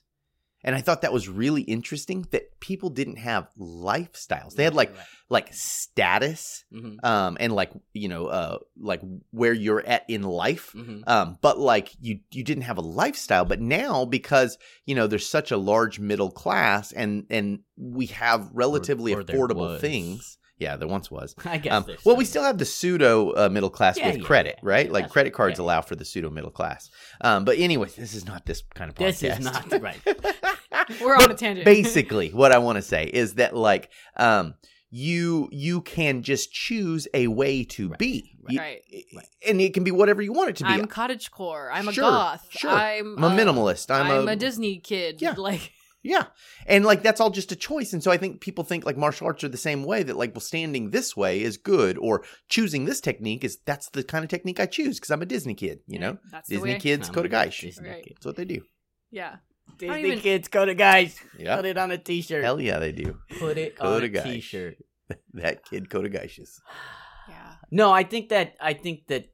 and I thought that was really interesting that people didn't have lifestyles. They had like like status, hmm um, and like you know, uh, like where you're at in life. hmm Um, but like you, you didn't have a lifestyle. But now, because you know, there's such a large middle class, and and we have relatively or there affordable things. Yeah, there once was. [LAUGHS] I guess. Um, well, we still have the pseudo uh, middle class Yeah, with yeah, credit, yeah. right? Like credit cards allow for the pseudo middle class. Um, but anyway, this is not this kind of podcast. This is not right. [LAUGHS] we're on a tangent Basically, what I want to say is that like um, you you can just choose a way to Right, be, right, You- right. right. and it can be whatever you want it to be. i'm cottage core i'm a goth sure. i'm I'm a minimalist. I'm, I'm, a, a, disney kid Yeah. like [LAUGHS] Yeah. And like that's all just a choice. And so I think people think like martial arts are the same way that like well standing this way is good or choosing this technique is that's the kind of technique I choose because I'm a Disney kid, you know? that's Disney kids go to a guys. Disney Right. That's what they do. yeah Disney even- kids go to guys. Yeah. Put it on a t-shirt. Hell yeah, they do. Put it Go on to a guys. t-shirt. [LAUGHS] That kid go to Geishes. [SIGHS] yeah No, I think that I think that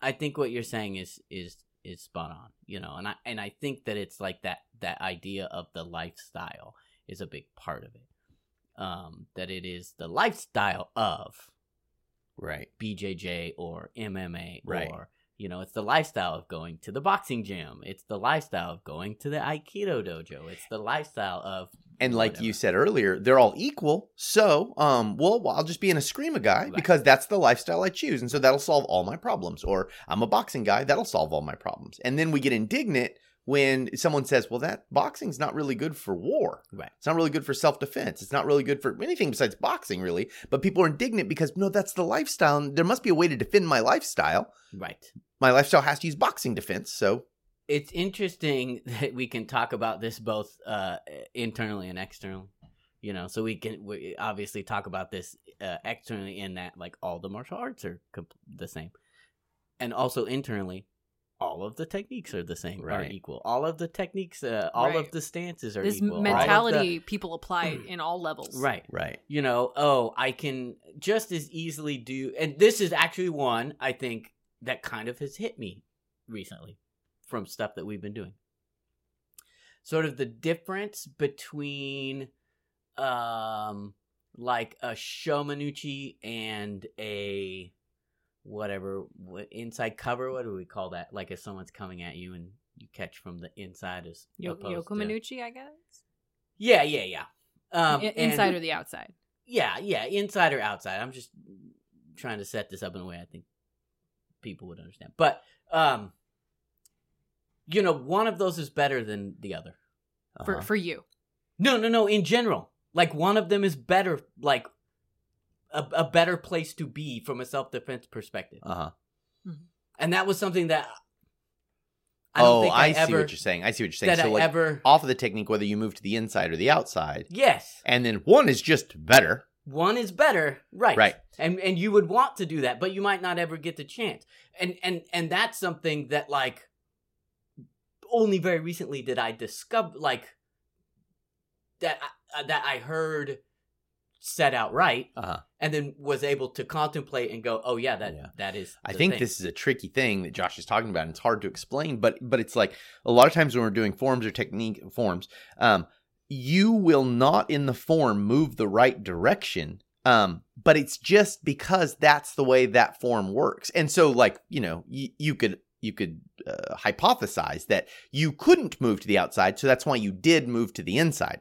I think what you're saying is is is spot on. You know, and I and I think that it's like that that idea of the lifestyle is a big part of it. Um, that it is the lifestyle of Right. BJJ or MMA Right. or you know, it's the lifestyle of going to the boxing gym. It's the lifestyle of going to the Aikido dojo. It's the lifestyle of And like whatever. you said earlier, they're all equal. So, um, well, I'll just be an eskrima guy Right. because that's the lifestyle I choose, and so that'll solve all my problems. Or I'm a boxing guy, that'll solve all my problems. And then we get indignant when someone says, "Well, that boxing's not really good for war. Right. It's not really good for self defense. It's not really good for anything besides boxing, really." But people are indignant because no, that's the lifestyle. And there must be a way to defend my lifestyle. right. My lifestyle has to use boxing defense. So, it's interesting [LAUGHS] that we can talk about this both uh, internally and externally. You know, so we can we obviously talk about this uh, externally in that like all the martial arts are comp- the same, and also internally, all of the techniques are the same, are equal. All of the techniques, uh, all Right. of the stances are this equal. all of the- mentality [CLEARS THROAT] people apply in all levels right? right. you know, oh, I can just as easily do, and this is actually one I think that kind of has hit me recently from stuff that we've been doing. Sort of the difference between, um, like a Shomenuchi and a whatever what, inside cover. What do we call that? Like if someone's coming at you and you catch from the inside as Yo- opposed Yoko Minucci, I guess. Yeah, yeah, yeah. Um, I- and- inside or the outside. yeah, yeah, inside or outside. I'm just trying to set this up in a way I think people would understand. But um you know, one of those is better than the other. For Uh-huh. for you. No, no, no, in general. Like one of them is better like a, a better place to be from a self-defense perspective. Uh-huh. And that was something that I don't oh, think I, I, see what you're saying. I see what you're saying. that So, I like, ever off of the technique, whether you move to the inside or the outside, Yes. and then one is just better. one is better right Right. and and you would want to do that but you might not ever get the chance and and and that's something that like only very recently did i discover like that I, that i heard said outright Uh-huh. and then was able to contemplate and go oh yeah that Yeah. that is I think thing." this is a tricky thing that Josh is talking about. And it's hard to explain, but but it's like a lot of times when we're doing forms or technique forms, um, you will not in the form move the right direction. Um, but it's just because that's the way that form works. And so, like you know, you, you could you could uh, hypothesize that you couldn't move to the outside, so that's why you did move to the inside.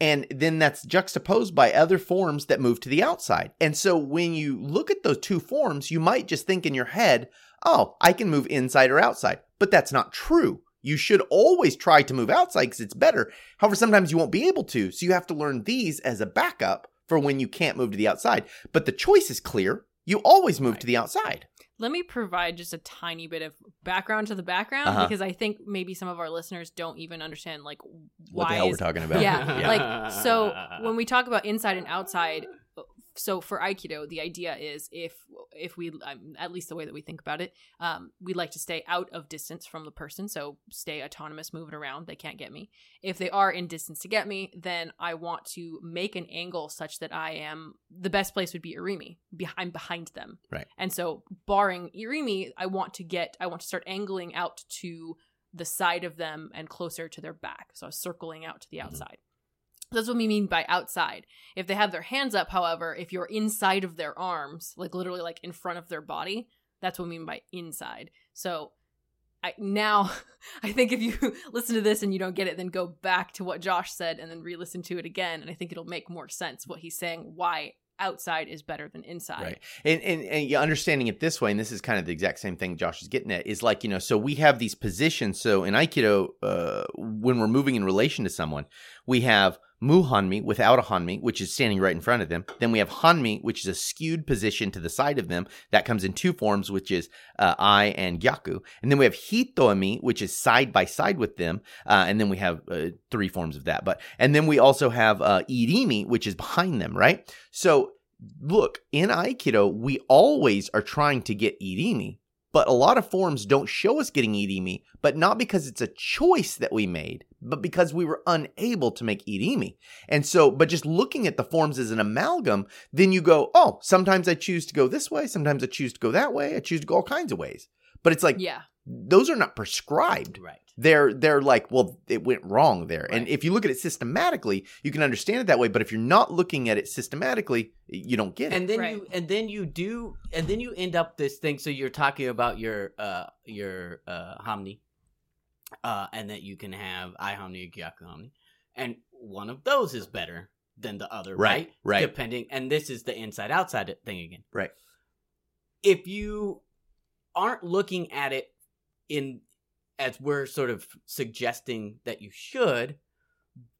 And then that's juxtaposed by other forms that move to the outside. And so when you look at those two forms, you might just think in your head, oh, I can move inside or outside. But that's not true. You should always try to move outside because it's better. However, sometimes you won't be able to. So you have to learn these as a backup for when you can't move to the outside. But the choice is clear. You always move to the outside. Let me provide just a tiny bit of background to the background Uh-huh. because I think maybe some of our listeners don't even understand like why what the hell is we're talking about. Yeah, [LAUGHS] like so when we talk about inside and outside so for aikido the idea is if if we um, at least the way that we think about it um, we like to stay out of distance from the person. So stay autonomous moving around. They can't get me. If they are in distance to get me then i want to make an angle such that i am the best place would be irimi behind behind them. Right. and so barring irimi i want to get i want to start angling out to the side of them and closer to their back. So circling out to the Mhm. outside that's what we mean by outside. If they have their hands up, however, if you're inside of their arms, like literally like in front of their body, that's what we mean by inside. So I now [LAUGHS] I think if you [LAUGHS] listen to this and you don't get it, then go back to what Josh said and then re-listen to it again, and I think it'll make more sense what he's saying why outside is better than inside. Right. And, and understanding it this way, and this is kind of the exact same thing Josh is getting at, is like, you know, so we have these positions. So in Aikido, uh, when we're moving in relation to someone, we have Mu Hanmi without a Hanmi, which is standing right in front of them. Then we have Hanmi, which is a skewed position to the side of them. That comes in two forms, which is uh, I and Gyaku. And then we have Hitoemi, which is side by side with them. Uh, and then we have uh, three forms of that. But and then we also have uh, Irimi, which is behind them, right? So look, in Aikido, we always are trying to get Irimi, but a lot of forms don't show us getting Irimi, but not because it's a choice that we made, but because we were unable to make Irimi. And so, but just looking at the forms as an amalgam, then you go, oh, sometimes I choose to go this way, sometimes I choose to go that way, I choose to go all kinds of ways. But it's like, Yeah. Those are not prescribed right. they're they're like well it went wrong there and if you look at it systematically you can understand it that way but if you're not looking at it systematically you don't get it and then Right. you and then you do and then you end up this thing so you're talking about your uh your uh hanmi uh and that you can have ai hanmi or gyaku hanmi and one of those is better than the other Right, right right. depending and this is the inside outside thing again Right. if you aren't looking at it in as we're sort of suggesting that you should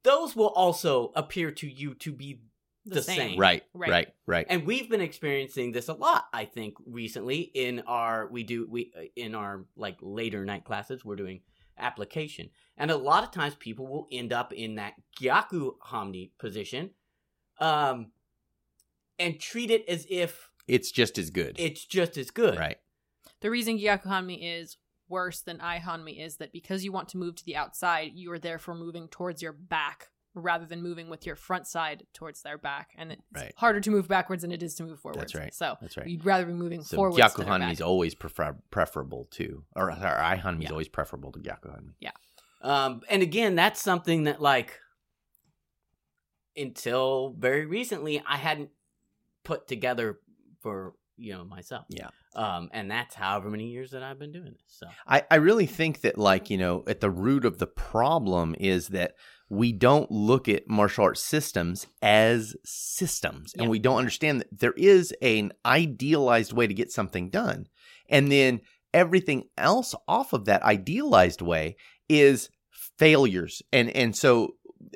those will also appear to you to be the same. right Right. right right. And we've been experiencing this a lot i think recently in our we do we uh, in our like later night classes we're doing application. And a lot of times people will end up in that gyaku hanmi position um and treat it as if it's just as good. it's just as good. Right. The reason Gyaku Hanmi is worse than Ai Hanmi is that because you want to move to the outside, you are therefore moving towards your back rather than moving with your front side towards their back. And it's Right. harder to move backwards than it is to move forwards. right. So that's right you'd rather be moving so forwards. to gyaku hanmi is always prefer- preferable to or, or ai hanmi is Yeah. always preferable to gyaku yeah Um, and again, that's something that like until very recently I hadn't put together for you know myself. Yeah. Um, and that's however many years that I've been doing this. So I, I really think that like you know at the root of the problem is that we don't look at martial arts systems as systems and Yeah. we don't understand that there is an idealized way to get something done and then everything else off of that idealized way is failures and and so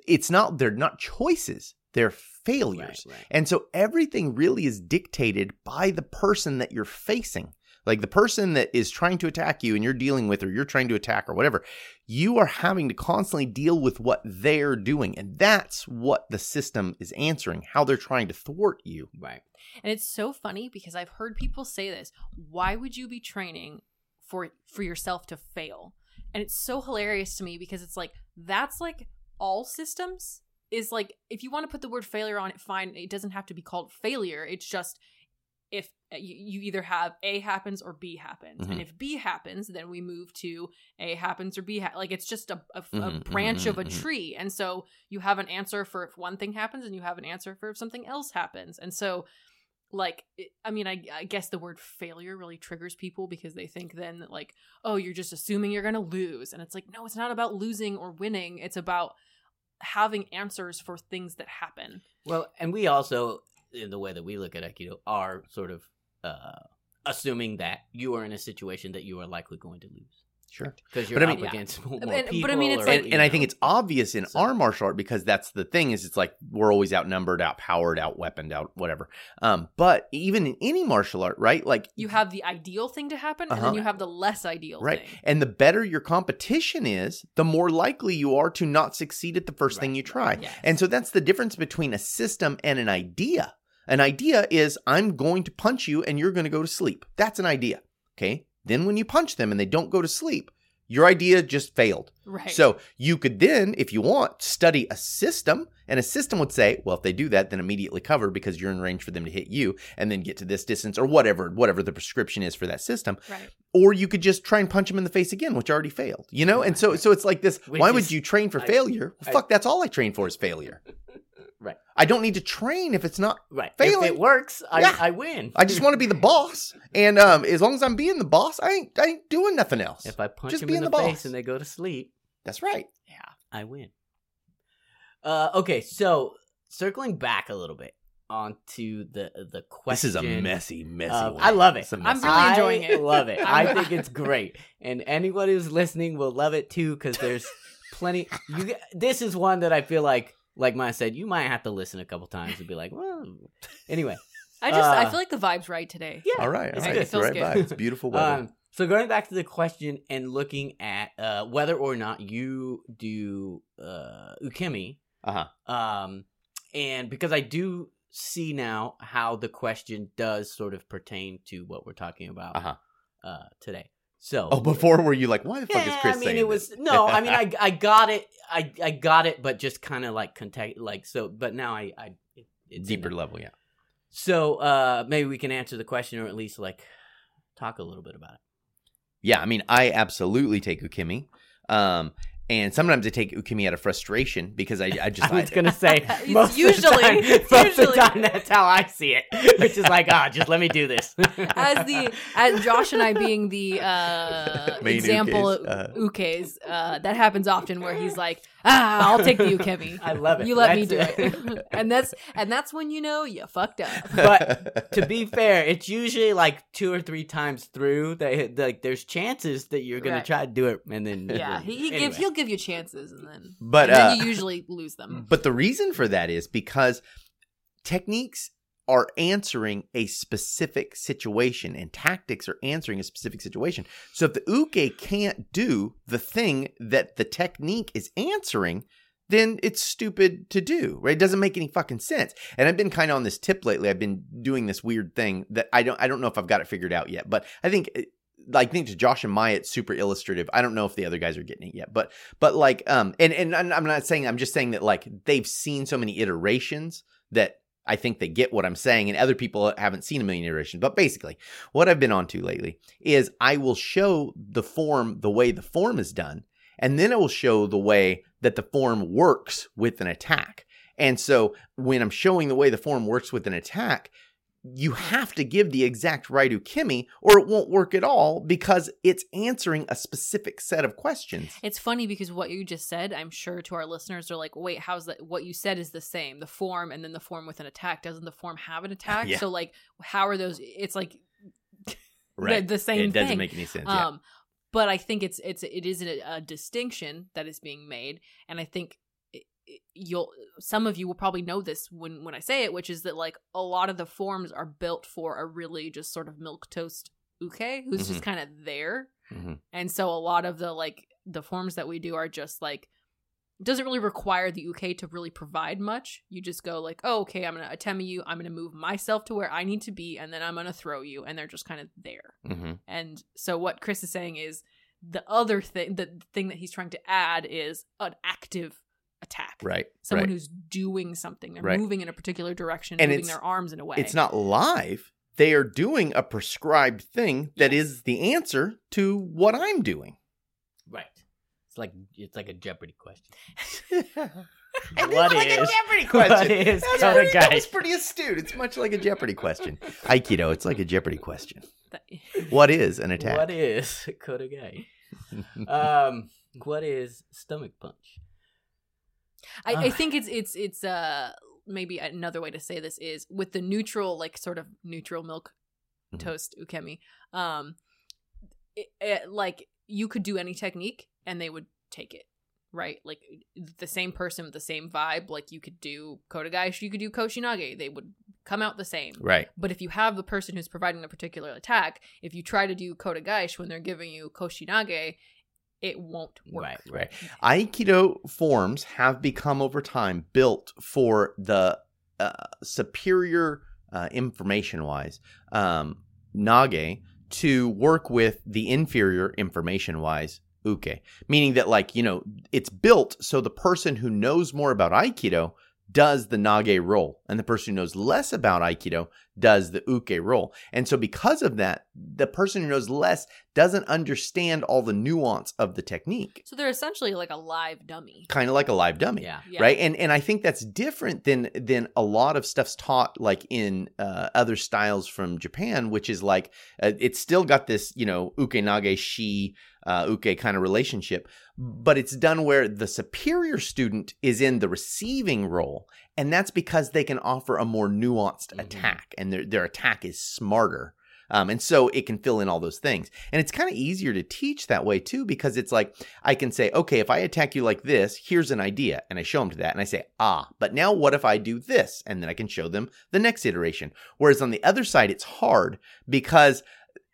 it's not they're not choices they're failures Right, right. and so everything really is dictated by the person that you're facing. Like the person that is trying to attack you and you're dealing with, or you're trying to attack, or whatever, you are having to constantly deal with what they're doing. And that's what the system is answering, how they're trying to thwart you. Right. And it's so funny because I've heard people say this. Why would you be training for for yourself to fail? And it's so hilarious to me because it's like that's like all systems is like if you want to put the word failure on it fine it doesn't have to be called failure it's just if uh, you, either have a happens or b happens Mhm. and if b happens then we move to a happens or b ha- like it's just a, a, a Mhm, branch mhm, of a mhm. tree and so you have an answer for if one thing happens and you have an answer for if something else happens and so like i mean I, I guess the word failure really triggers people because they think then that like oh you're just assuming you're gonna lose and it's like no it's not about losing or winning it's about having answers for things that happen. Well, and we also, in the way that we look at Aikido, are sort of uh, assuming that you are in a situation that you are likely going to lose Sure. because you're But I up mean- against [LAUGHS] more people but I people. mean, it's or, like- and, and I think it's obvious in So- our martial art because that's the thing is it's like we're always outnumbered, outpowered, outweaponed, out whatever. Um, but even in any martial art, right? Like You have the ideal thing to happen, and Uh-huh. then you have the less ideal right, thing. and the better your competition is, the more likely you are to not succeed at the first thing you try. Yes. And so that's the difference between a system and an idea. An idea is I'm going to punch you and you're going to go to sleep. That's an idea. Okay. Then when you punch them and they don't go to sleep, your idea just failed. Right. So you could then, if you want, study a system, and a system would say, well, if they do that, then immediately cover because you're in range for them to hit you, and then get to this distance or whatever, whatever the prescription is for that system. right. Or you could just try and punch them in the face again, which already failed. You know, and so so it's like this. Which why is- would you train for I- failure? Well, I- fuck, that's all I train for is failure. [LAUGHS] Right. I don't need to train if it's not. right. failing. If it works, I, Yeah. I win. I just want to be the boss, and um, as long as I'm being the boss, I ain't I ain't doing nothing else. If I punch Just them being in the, the face boss. and they go to sleep, That's right. Yeah. I win. Uh, okay, so circling back a little bit onto the the question. This is a messy, messy. one. I love it. I'm really enjoying [LAUGHS] I it. Love it. I'm- think it's great, and anyone who's listening will love it too because there's [LAUGHS] plenty. You this is one that I feel like, like Maya said, you might have to listen a couple times and be like, well, anyway. I just I Uh, feel like the vibe's right today. Yeah, All right, all it's right. good. It's the right Feels vibe. good. It's beautiful weather. Um, so going back to the question and looking at uh, whether or not you do uh, ukemi, Uh huh. um, and because I do see now how the question does sort of pertain to what we're talking about Uh-huh. uh, today. So Oh, before were you like, why the fuck is Chris I mean, saying it this? was no. I mean, I [LAUGHS] I got it. I I got it, but just kind of like contact like so. But now I I it, deeper level, yeah. So uh, maybe we can answer the question, or at least like talk a little bit about it. Yeah, I mean, I absolutely take ukemi. Um, and sometimes I take ukemi out of frustration because I, I just [LAUGHS] I was gonna say [LAUGHS] It's most of the usually- time, it's [LAUGHS] most of the usually- time that's how I see it, which is like ah, just let me do this. As the as Josh and I being the uh, example ukes, uh. ukes, uh, that happens often where he's like, ah, I'll take the ukemi. [LAUGHS] I love it. You let me do That's it, [LAUGHS] and that's and that's when you know you fucked up. [LAUGHS] But to be fair, it's usually like two or three times through that like there's chances that you're gonna Right. try to do it, and then Yeah, he, he Anyway. gives he'll give you chances, and then But, and then uh, you usually lose them. But the reason for that is because techniques are answering a specific situation and tactics are answering a specific situation. So if the uke can't do the thing that the technique is answering, then it's stupid to do, right? It doesn't make any fucking sense. And I've been kind of on this tip lately. I've been doing this weird thing that I don't I don't know if I've got it figured out yet, but I think I think to Josh and Maya, it's super illustrative. I don't know if the other guys are getting it yet, but but like um and and I'm not saying I'm just saying that like they've seen so many iterations that I think they get what I'm saying, and other people haven't seen a million iterations. But basically, what I've been on to lately is I will show the form the way the form is done, and then I will show the way that the form works with an attack. And so when I'm showing the way the form works with an attack, you have to give the exact right ukemi or it won't work at all because it's answering a specific set of questions. It's funny because what you just said, I'm sure to our listeners are like, wait, how's that? What you said is the same, the form and then the form with an attack. Doesn't the form have an [LAUGHS] attack? Yeah. So like, how are those? It's like [LAUGHS] the, the same It doesn't thing. make any sense. yeah. Um, but I think it's it's it is a, a distinction that is being made, and I think you'll some of you will probably know this when when I say it, which is that like a lot of the forms are built for a really just sort of milk toast uke who's just kind of there, Mhm. and so a lot of the like the forms that we do are just like doesn't really require the uke to really provide much. You just go like, oh, okay, I'm gonna attempt you. I'm gonna move myself to where I need to be, and then I'm gonna throw you, and they're just kind of there. Mhm. And so what Chris is saying is the other thing, the thing that he's trying to add is an active attack. Right. Someone right. who's doing something. They're Right. moving in a particular direction, And moving their arms in a way. It's not live. They are doing a prescribed thing that is the answer to what I'm doing. right. It's like it's like a Jeopardy question. And [LAUGHS] What it's like a is- Jeopardy [LAUGHS] question. is That's Kota pretty, that Gai? was pretty astute. It's much like a Jeopardy question. [LAUGHS] Aikido, it's like a Jeopardy question. What is an attack? What is Kodagai? um, what is stomach punch? I, I think it's it's it's uh maybe another way to say this is with the neutral like sort of neutral milk Mhm. toast ukemi um it, it, like you could do any technique and they would take it right like the same person with the same vibe like you could do kotegaeshi you could do koshinage they would come out the same Right. but if you have the person who's providing the particular attack if you try to do kotegaeshi when they're giving you koshinage it won't work. Right, Right. Aikido forms have become over time built for the uh, superior uh, information wise um, nage to work with the inferior information wise uke. Meaning that like you know it's built so the person who knows more about aikido does the nage role and the person who knows less about aikido does the uke role and so because of that the person who knows less doesn't understand all the nuance of the technique so they're essentially like a live dummy kind of like a live dummy Yeah. Yeah. right and and i think that's different than than a lot of stuff's taught like in uh, other styles from japan which is like uh, it's still got this you know uke nage shi uh, uke kind of relationship but it's done where the superior student is in the receiving role and that's because they can offer a more nuanced Mhm. attack and their their attack is smarter um, and so it can fill in all those things and it's kind of easier to teach that way too because it's like I can say, okay, if I attack you like this, here's an idea. And I show them to that. And I say, ah, but now what if I do this? And then I can show them the next iteration. Whereas on the other side, it's hard because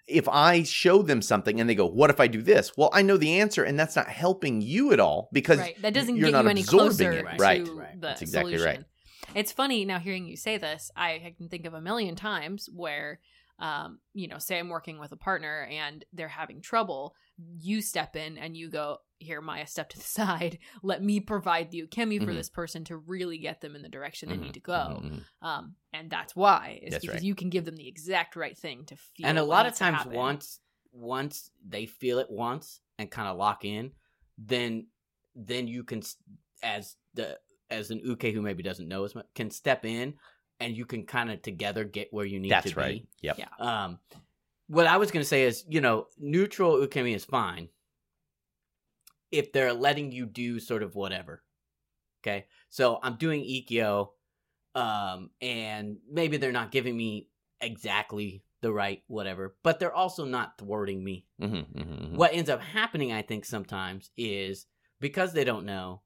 if I show them something and they go, what if I do this? Well, I know the answer and that's not helping you at all because right that doesn't you're get not you any absorbing closer it. to Right. Right. the That's exactly solution. right. it's funny now hearing you say this i I can think of a million times where um you know say i'm working with a partner and they're having trouble you step in and you go here maya step to the [LAUGHS] side let me provide the ukemi for Mhm. this person to really get them in the direction they Mhm, need to go mhm, mhm. um and that's why is That's because right. you can give them the exact right thing to feel and a lot of times once once they feel it once and kind of lock in then then you can as the as an uke who maybe doesn't know as much can step in and you can kind of together get where you need That's to right. be Yep. Yeah. um what i was going to say is you know neutral ukemi is fine if they're letting you do sort of whatever okay so i'm doing Ikkyo, um and maybe they're not giving me exactly the right whatever but they're also not thwarting me Mhm, mhm, mhm. what ends up happening i think sometimes is because they don't know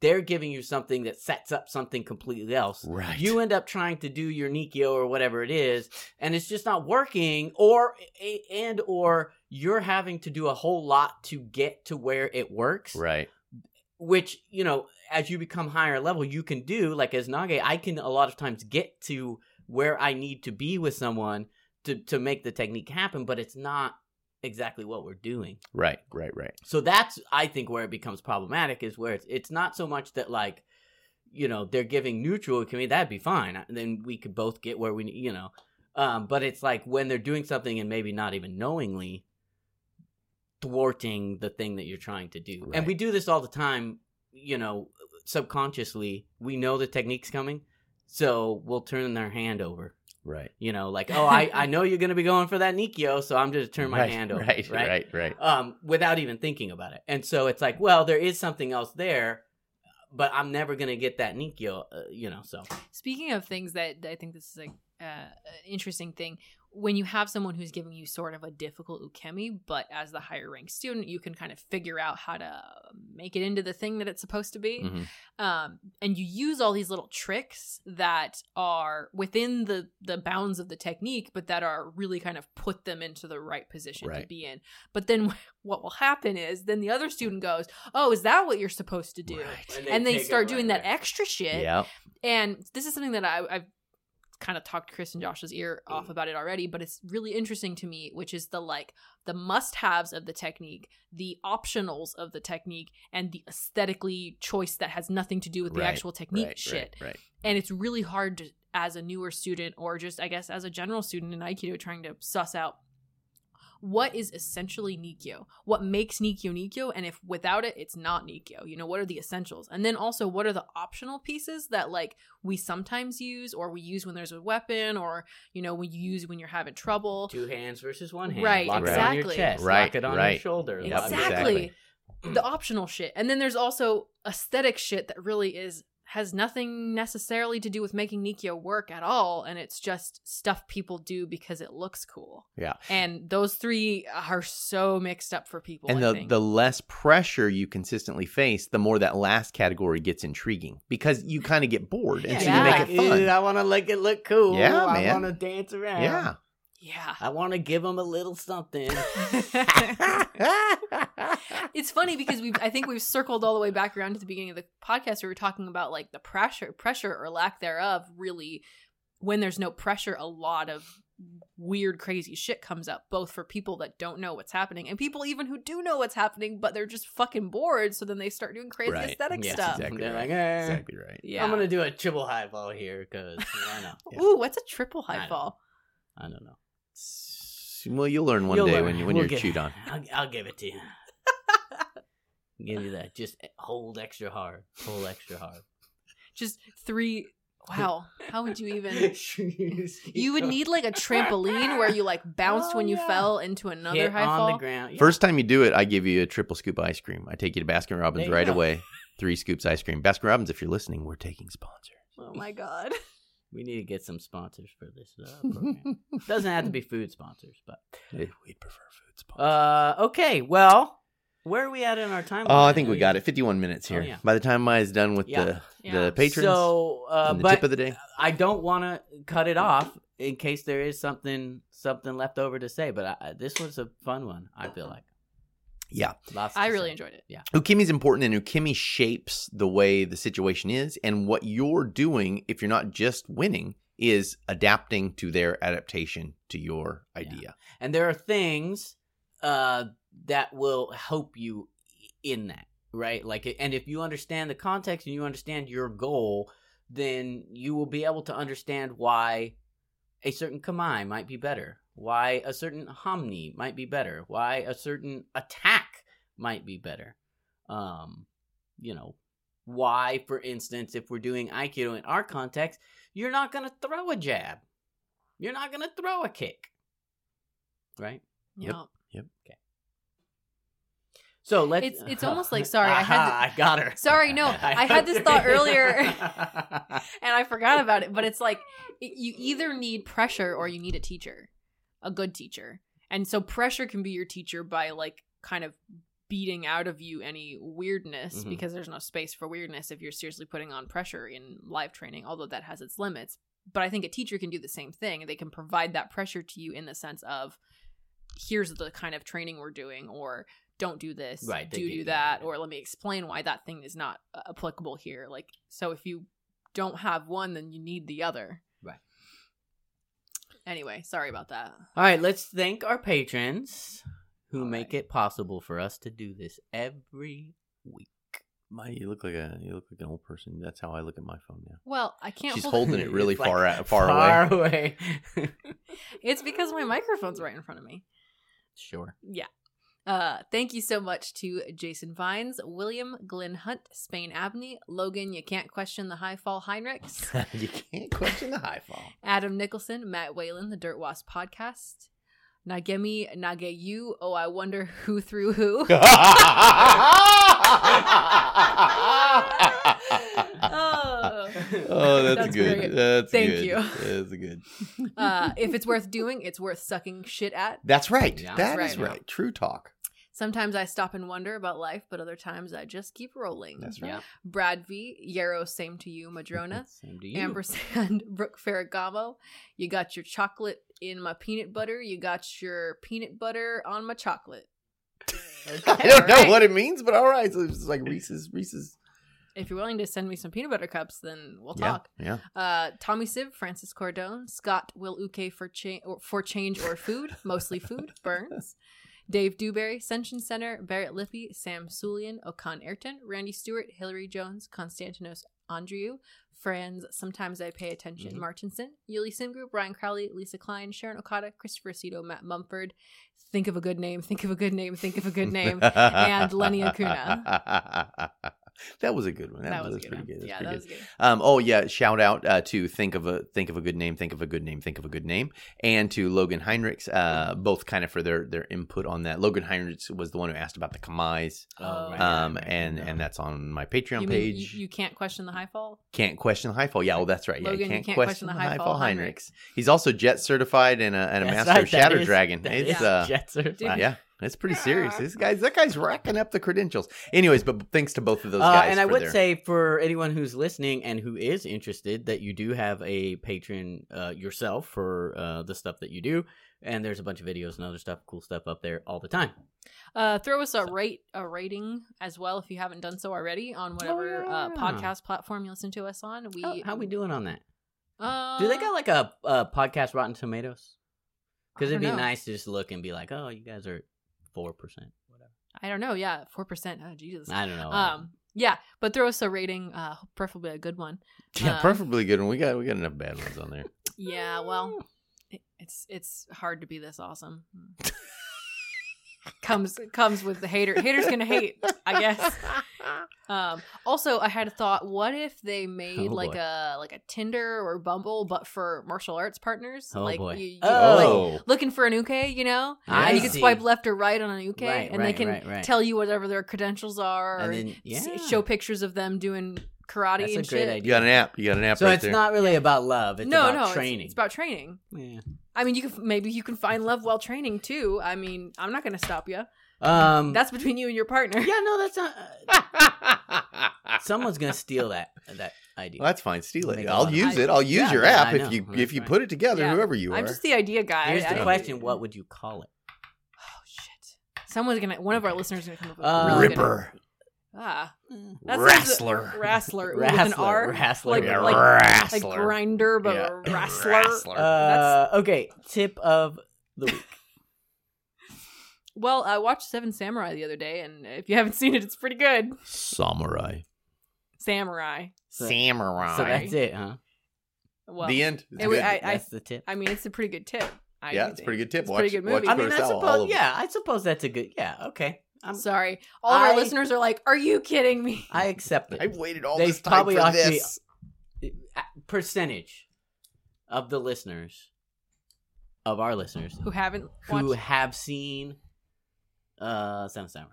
they're giving you something that sets up something completely else Right. you end up trying to do your nikyo or whatever it is and it's just not working or and or you're having to do a whole lot to get to where it works Right. which you know as you become higher level you can do like as nage i can a lot of times get to where i need to be with someone to to make the technique happen but it's not exactly what we're doing Right. Right. Right. so that's i think where it becomes problematic is where it's, it's not so much that like you know they're giving neutral to me that'd be fine then we could both get where we you know um but it's like when they're doing something and maybe not even knowingly thwarting the thing that you're trying to do Right. and we do this all the time you know subconsciously we know the technique's coming so we'll turn their hand over Right. you know like oh i i [LAUGHS] know you're gonna be going for that nikyo so i'm just turn my right, hand over Right. Right. Right. um, without even thinking about it. And so it's like, well, there is something else there, but I'm never gonna get that Nikyo, uh, you know. So Speaking of things that I think this is like uh, an interesting thing, when you have someone who's giving you sort of a difficult ukemi, but as the higher ranked student, you can kind of figure out how to make it into the thing that it's supposed to be. Mhm. Um, and you use all these little tricks that are within the the bounds of the technique, but that are really kind of put them into the right position to be in. But then [LAUGHS] what will happen is then the other student goes, "Oh, is that what you're supposed to do?" Right. And they take it start right doing that extra shit. Yeah. And this is something that I, I've kind of talked Chris and Josh's ear off mm. about it already, but it's really interesting to me, which is the like the must haves of the technique, the optionals of the technique, and the aesthetically choice that has nothing to do with the actual technique right, shit. Right. Right. And it's really hard to, as a newer student, or just I guess as a general student in Aikido, trying to suss out what is essentially Nikyo? What makes Nikyo Nikyo? And if without it, it's not Nikyo. You know, what are the essentials? And then also, what are the optional pieces that like we sometimes use or we use when there's a weapon or, you know, when you use when you're having trouble? two hands versus one hand, Right, lock it on your chest, Right, lock it on your right. shoulder, Yep, lock it- exactly. exactly. the optional shit. And then there's also aesthetic shit that really is has nothing necessarily to do with making Nikyo work at all and it's just stuff people do because it looks cool. Yeah. And those three are so mixed up for people. and I the think. the less pressure you consistently face, the more that last category gets intriguing because you kind of get bored, and so you make it fun. I want to make it look cool. Yeah, I want to dance around. Yeah. Yeah. I want to give them a little something. [LAUGHS] it's funny because we've I think we've circled all the way back around to the beginning of the podcast. We were talking about like the pressure, pressure or lack thereof. Really, when there's no pressure, a lot of weird, crazy shit comes up. Both for people that don't know what's happening and people even who do know what's happening, but they're just fucking bored. So then they start doing crazy Right. aesthetic Yes, stuff. exactly They're right. like, eh, Exactly right. Yeah. I'm gonna do a triple high ball here because I know. [LAUGHS] Yeah. Ooh, what's a triple high know. fall? I don't know. S- Well, you'll learn one You'll day learn. when you when We'll you're get- chewed on. I'll, I'll give it to you. [LAUGHS] give you that. Just eh, hold extra hard. Pull extra hard. Just three. Wow. How would you even? [LAUGHS] You would need like a trampoline where you like bounced Oh, when you oh, yeah. fell into another Hit high on fall. the ground. Yeah. First time you do it, I give you a triple scoop of ice cream. I take you to Baskin Robbins right go. away. Three scoops ice cream. Baskin Robbins, if you're listening, we're taking sponsors. Oh my god. We need to get some sponsors for this uh, [LAUGHS] program. Doesn't have to be food sponsors, but Hey, We'd prefer food sponsors. uh, okay. Well, where are we at in our time? oh, I think we got it. 51 minutes Oh, here. yeah. By the time Maya's done with Yeah. the Yeah. the patrons So, uh, and the tip of the day. I don't want to cut it off in case there is something something left over to say. But I, this was a fun one. I feel like Yeah. lots. I really say. enjoyed it. Yeah. Ukemi's important and Ukimi shapes the way the situation is and what you're doing if you're not just winning is adapting to their adaptation to your idea. and there are things uh, that will help you in that right like and if you understand the context and you understand your goal then you will be able to understand why a certain kamae might be better why a certain hanmi might be better why a certain attack might be better um you know why for instance if we're doing aikido in our context you're not going to throw a jab you're not going to throw a kick right Yep. Yeah. so let's. It's- it's [LAUGHS] almost like- sorry, I had to- I got her. [LAUGHS] Sorry, no, [LAUGHS] I had this thought earlier. And I forgot about it, but it's like you either need pressure or you need a teacher, a good teacher. And so pressure can be your teacher by like kind of beating out of you any weirdness Mhm. because there's no space for weirdness if you're seriously putting on pressure in live training, although that has its limits. But I think a teacher can do the same thing. They can provide that pressure to you in the sense of here's the kind of training we're doing or don't do this, Right, do do that, or let me explain why that thing is not applicable here. Like, so if you don't have one, then you need the other. Right. Anyway, sorry about that. All right, let's thank our patrons who All make right. it possible for us to do this every week. My, you look like a you look like an old person. That's how I look at my phone now. Well, I can't. She's hold- holding it [LAUGHS] really It's like far out, far, far away. away. [LAUGHS] It's because my microphone's right in front of me. sure. Yeah. Uh, thank you so much to Jason Vines, William Glenn Hunt, Spain Abney, Logan. You can't question the high fall Heinrichs, [LAUGHS] you can't question the high fall. Adam Nicholson, Matt Whalen, the Dirt Wasp podcast, Nagemi Nageyu. Oh, I wonder who threw who. [LAUGHS] [LAUGHS] oh. [LAUGHS] Oh, that's, That's good. great. That's Thank good. you. That's good. [LAUGHS] Uh, if it's worth doing, it's worth sucking shit at. That's right. Yeah. That That's is right. right. True talk. Sometimes I stop and wonder about life, but other times I just keep rolling. That's right. Yeah. Brad V, Yarrow, same to you, Madrona. [LAUGHS] Same to you. Ampersand, Brooke Ferragamo. You got your chocolate in my peanut butter. You got your peanut butter on my chocolate. I don't know what it means, but all right. So it's like Reese's. Reese's. If you're willing to send me some peanut butter cups, then we'll Yeah. talk. Yeah. Uh, Tommy Siv, Francis Cordone, Scott Will Uke for change or for change or food, [LAUGHS] mostly food. Burns, Dave Dewberry, Ascension Center, Barrett Lippy, Sam Sulian, Okan Ayrton, Randy Stewart, Hillary Jones, Konstantinos Andrew, Franz. Sometimes I pay attention. Mhm. Martinson, Yuli Sim Group, Brian Crowley, Lisa Klein, Sharon Okada, Christopher Cito, Matt Mumford. Think of a good name. Think of a good name. Think of a good [LAUGHS] name. and Lenny Acuna. [LAUGHS] that was a good one. That, That was, was a good pretty one. good. That's Yeah, pretty that was good. Um, oh yeah, shout out uh, to think of a think of a good name, think of a good name, think of a good name, and to Logan Heinrichs, uh, both kind of for their their input on that. Logan Heinrichs was the one who asked about the Kamaes, Oh, right, um, right, right, and right. and that's on my Patreon You mean you, page. you can't question the high fall? can't question the high fall. Yeah, well, that's right. Yeah, Logan, you you can't, can't question, question the the high high fall fall Heinrichs. He's also jet certified and a, and a That's master right, of Shatter is- Dragon. that It's is uh, Jet certified. yeah, it's pretty serious. This guy's that guy's racking up the credentials. Anyways, but thanks to both of those Uh, guys. and I would their- say for anyone who's listening and who is interested, that you do have a patron uh, yourself for uh, the stuff that you do, and there's a bunch of videos and other stuff, cool stuff up there all the time. Uh, throw us a rate a rating as well if you haven't done so already on whatever uh, yeah. podcast platform you listen to us on. We How, how we doing on that? Uh, Do they got like a, a podcast Rotten Tomatoes? Because it'd be know. nice to just look and be like, oh, you guys are four percent, whatever. I don't know. Yeah, four percent. Oh Jesus. I don't know. Um. Yeah, but throw us a rating. Uh, preferably a good one. yeah, uh, preferably good one. We got we got enough bad ones on there. Yeah. Well, it, it's it's hard to be this awesome. [LAUGHS] [LAUGHS] comes comes with the hater. Haters gonna hate. I guess. [LAUGHS] Um, also, I had a thought. What if they made Oh, like boy. a like a Tinder or Bumble, but for martial arts partners? Oh, like boy. You, you, Oh. like looking for an uke, you know, I and you can see. swipe left or right on an uke, Right, and they can right, right. tell you whatever their credentials are, And or then- s- yeah. show pictures of them doing karate That's a and great shit. idea. You got an app. You got an app so right it's there. not really about love. It's no, about no, it's- It's, about training. yeah. I mean, you can maybe you can find love while training too. I mean, I'm not going to stop you. Um. That's between you and your partner. yeah. No, that's not. uh, [LAUGHS] someone's gonna steal that that idea. Well, that's fine. Steal Make it. a I'll lot of- use it. I'll use Yeah, your yeah, app if you That's if you right. put it together, Yeah. whoever you are. I'm just the idea guy. Here's I- the I- question: What would you call it? Oh shit! Someone's gonna. One of our listeners is gonna come up with Uh, a really good- Ripper, Ah, that sounds- wrestler, wrestler, with an Wrestler, R, wrestler, like yeah, like, wrestler. like grinder, but Yeah. wrestler. Wrestler. Uh, okay. Tip of the week. [LAUGHS] Well, I watched Seven Samurai the other day, and if you haven't [LAUGHS] seen it, it's pretty good. Samurai. Samurai. So- Samurai. So that's it, huh? Well, the end. It's it was- good. I- That's the tip. I mean, it's a pretty good tip. I yeah, it's a pretty good tip. It's a Watch, pretty good movie. I mean, I suppose. Yeah, I suppose that's a good. Yeah. Okay. I'm, Sorry, all of our listeners are like, "Are you kidding me?" I accept it. I've waited all They this time probably for ought be- this. Uh, percentage of the listeners of our listeners Who haven't who watched? have seen uh Seven Samurai.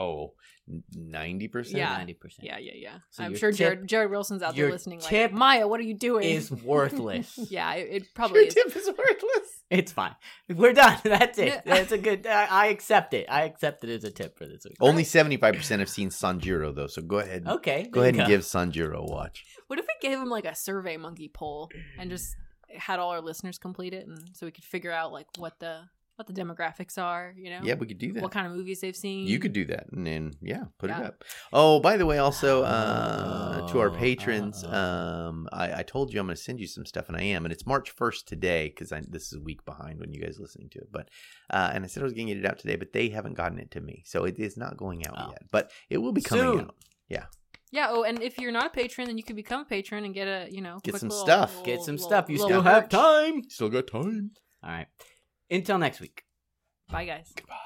Oh, ninety percent. Yeah. ninety percent. Yeah, yeah, yeah. So I'm sure Jared Jared Wilson's out there listening. tip like, Maya, what are you doing? is [LAUGHS] worthless. yeah, it, it probably Your is. tip is worthless. It's fine. We're done. [LAUGHS] That's it. That's a good. I, I accept it. I accept it as a tip for this week. Only seventy five percent have seen Sanjuro though, so go ahead. Okay. Go ahead and go. give Sanjuro a watch. What if we gave him like a survey monkey poll and just had all our listeners complete it, and so we could figure out like what the what the demographics are, you know? Yeah, we could do that. What kind of movies they've seen? You could do that, and then yeah, put it up. Oh, by the way, also uh, to our Oh, patrons, uh, um, I, I told you I'm going to send you some stuff, and I am, and it's March 1st today because this is a week behind when you guys are listening to it. But uh, and I said I was going to get it out today, but they haven't gotten it to me, so it is not going out Oh. yet. But it will be coming Soon. out. Yeah. Yeah. Oh, and if you're not a patron, then you can become a patron and get a you know Get quick some little- stuff. little- Get some little- stuff. You little still have time. Still got time. All right. Until next week. Bye, guys. Goodbye.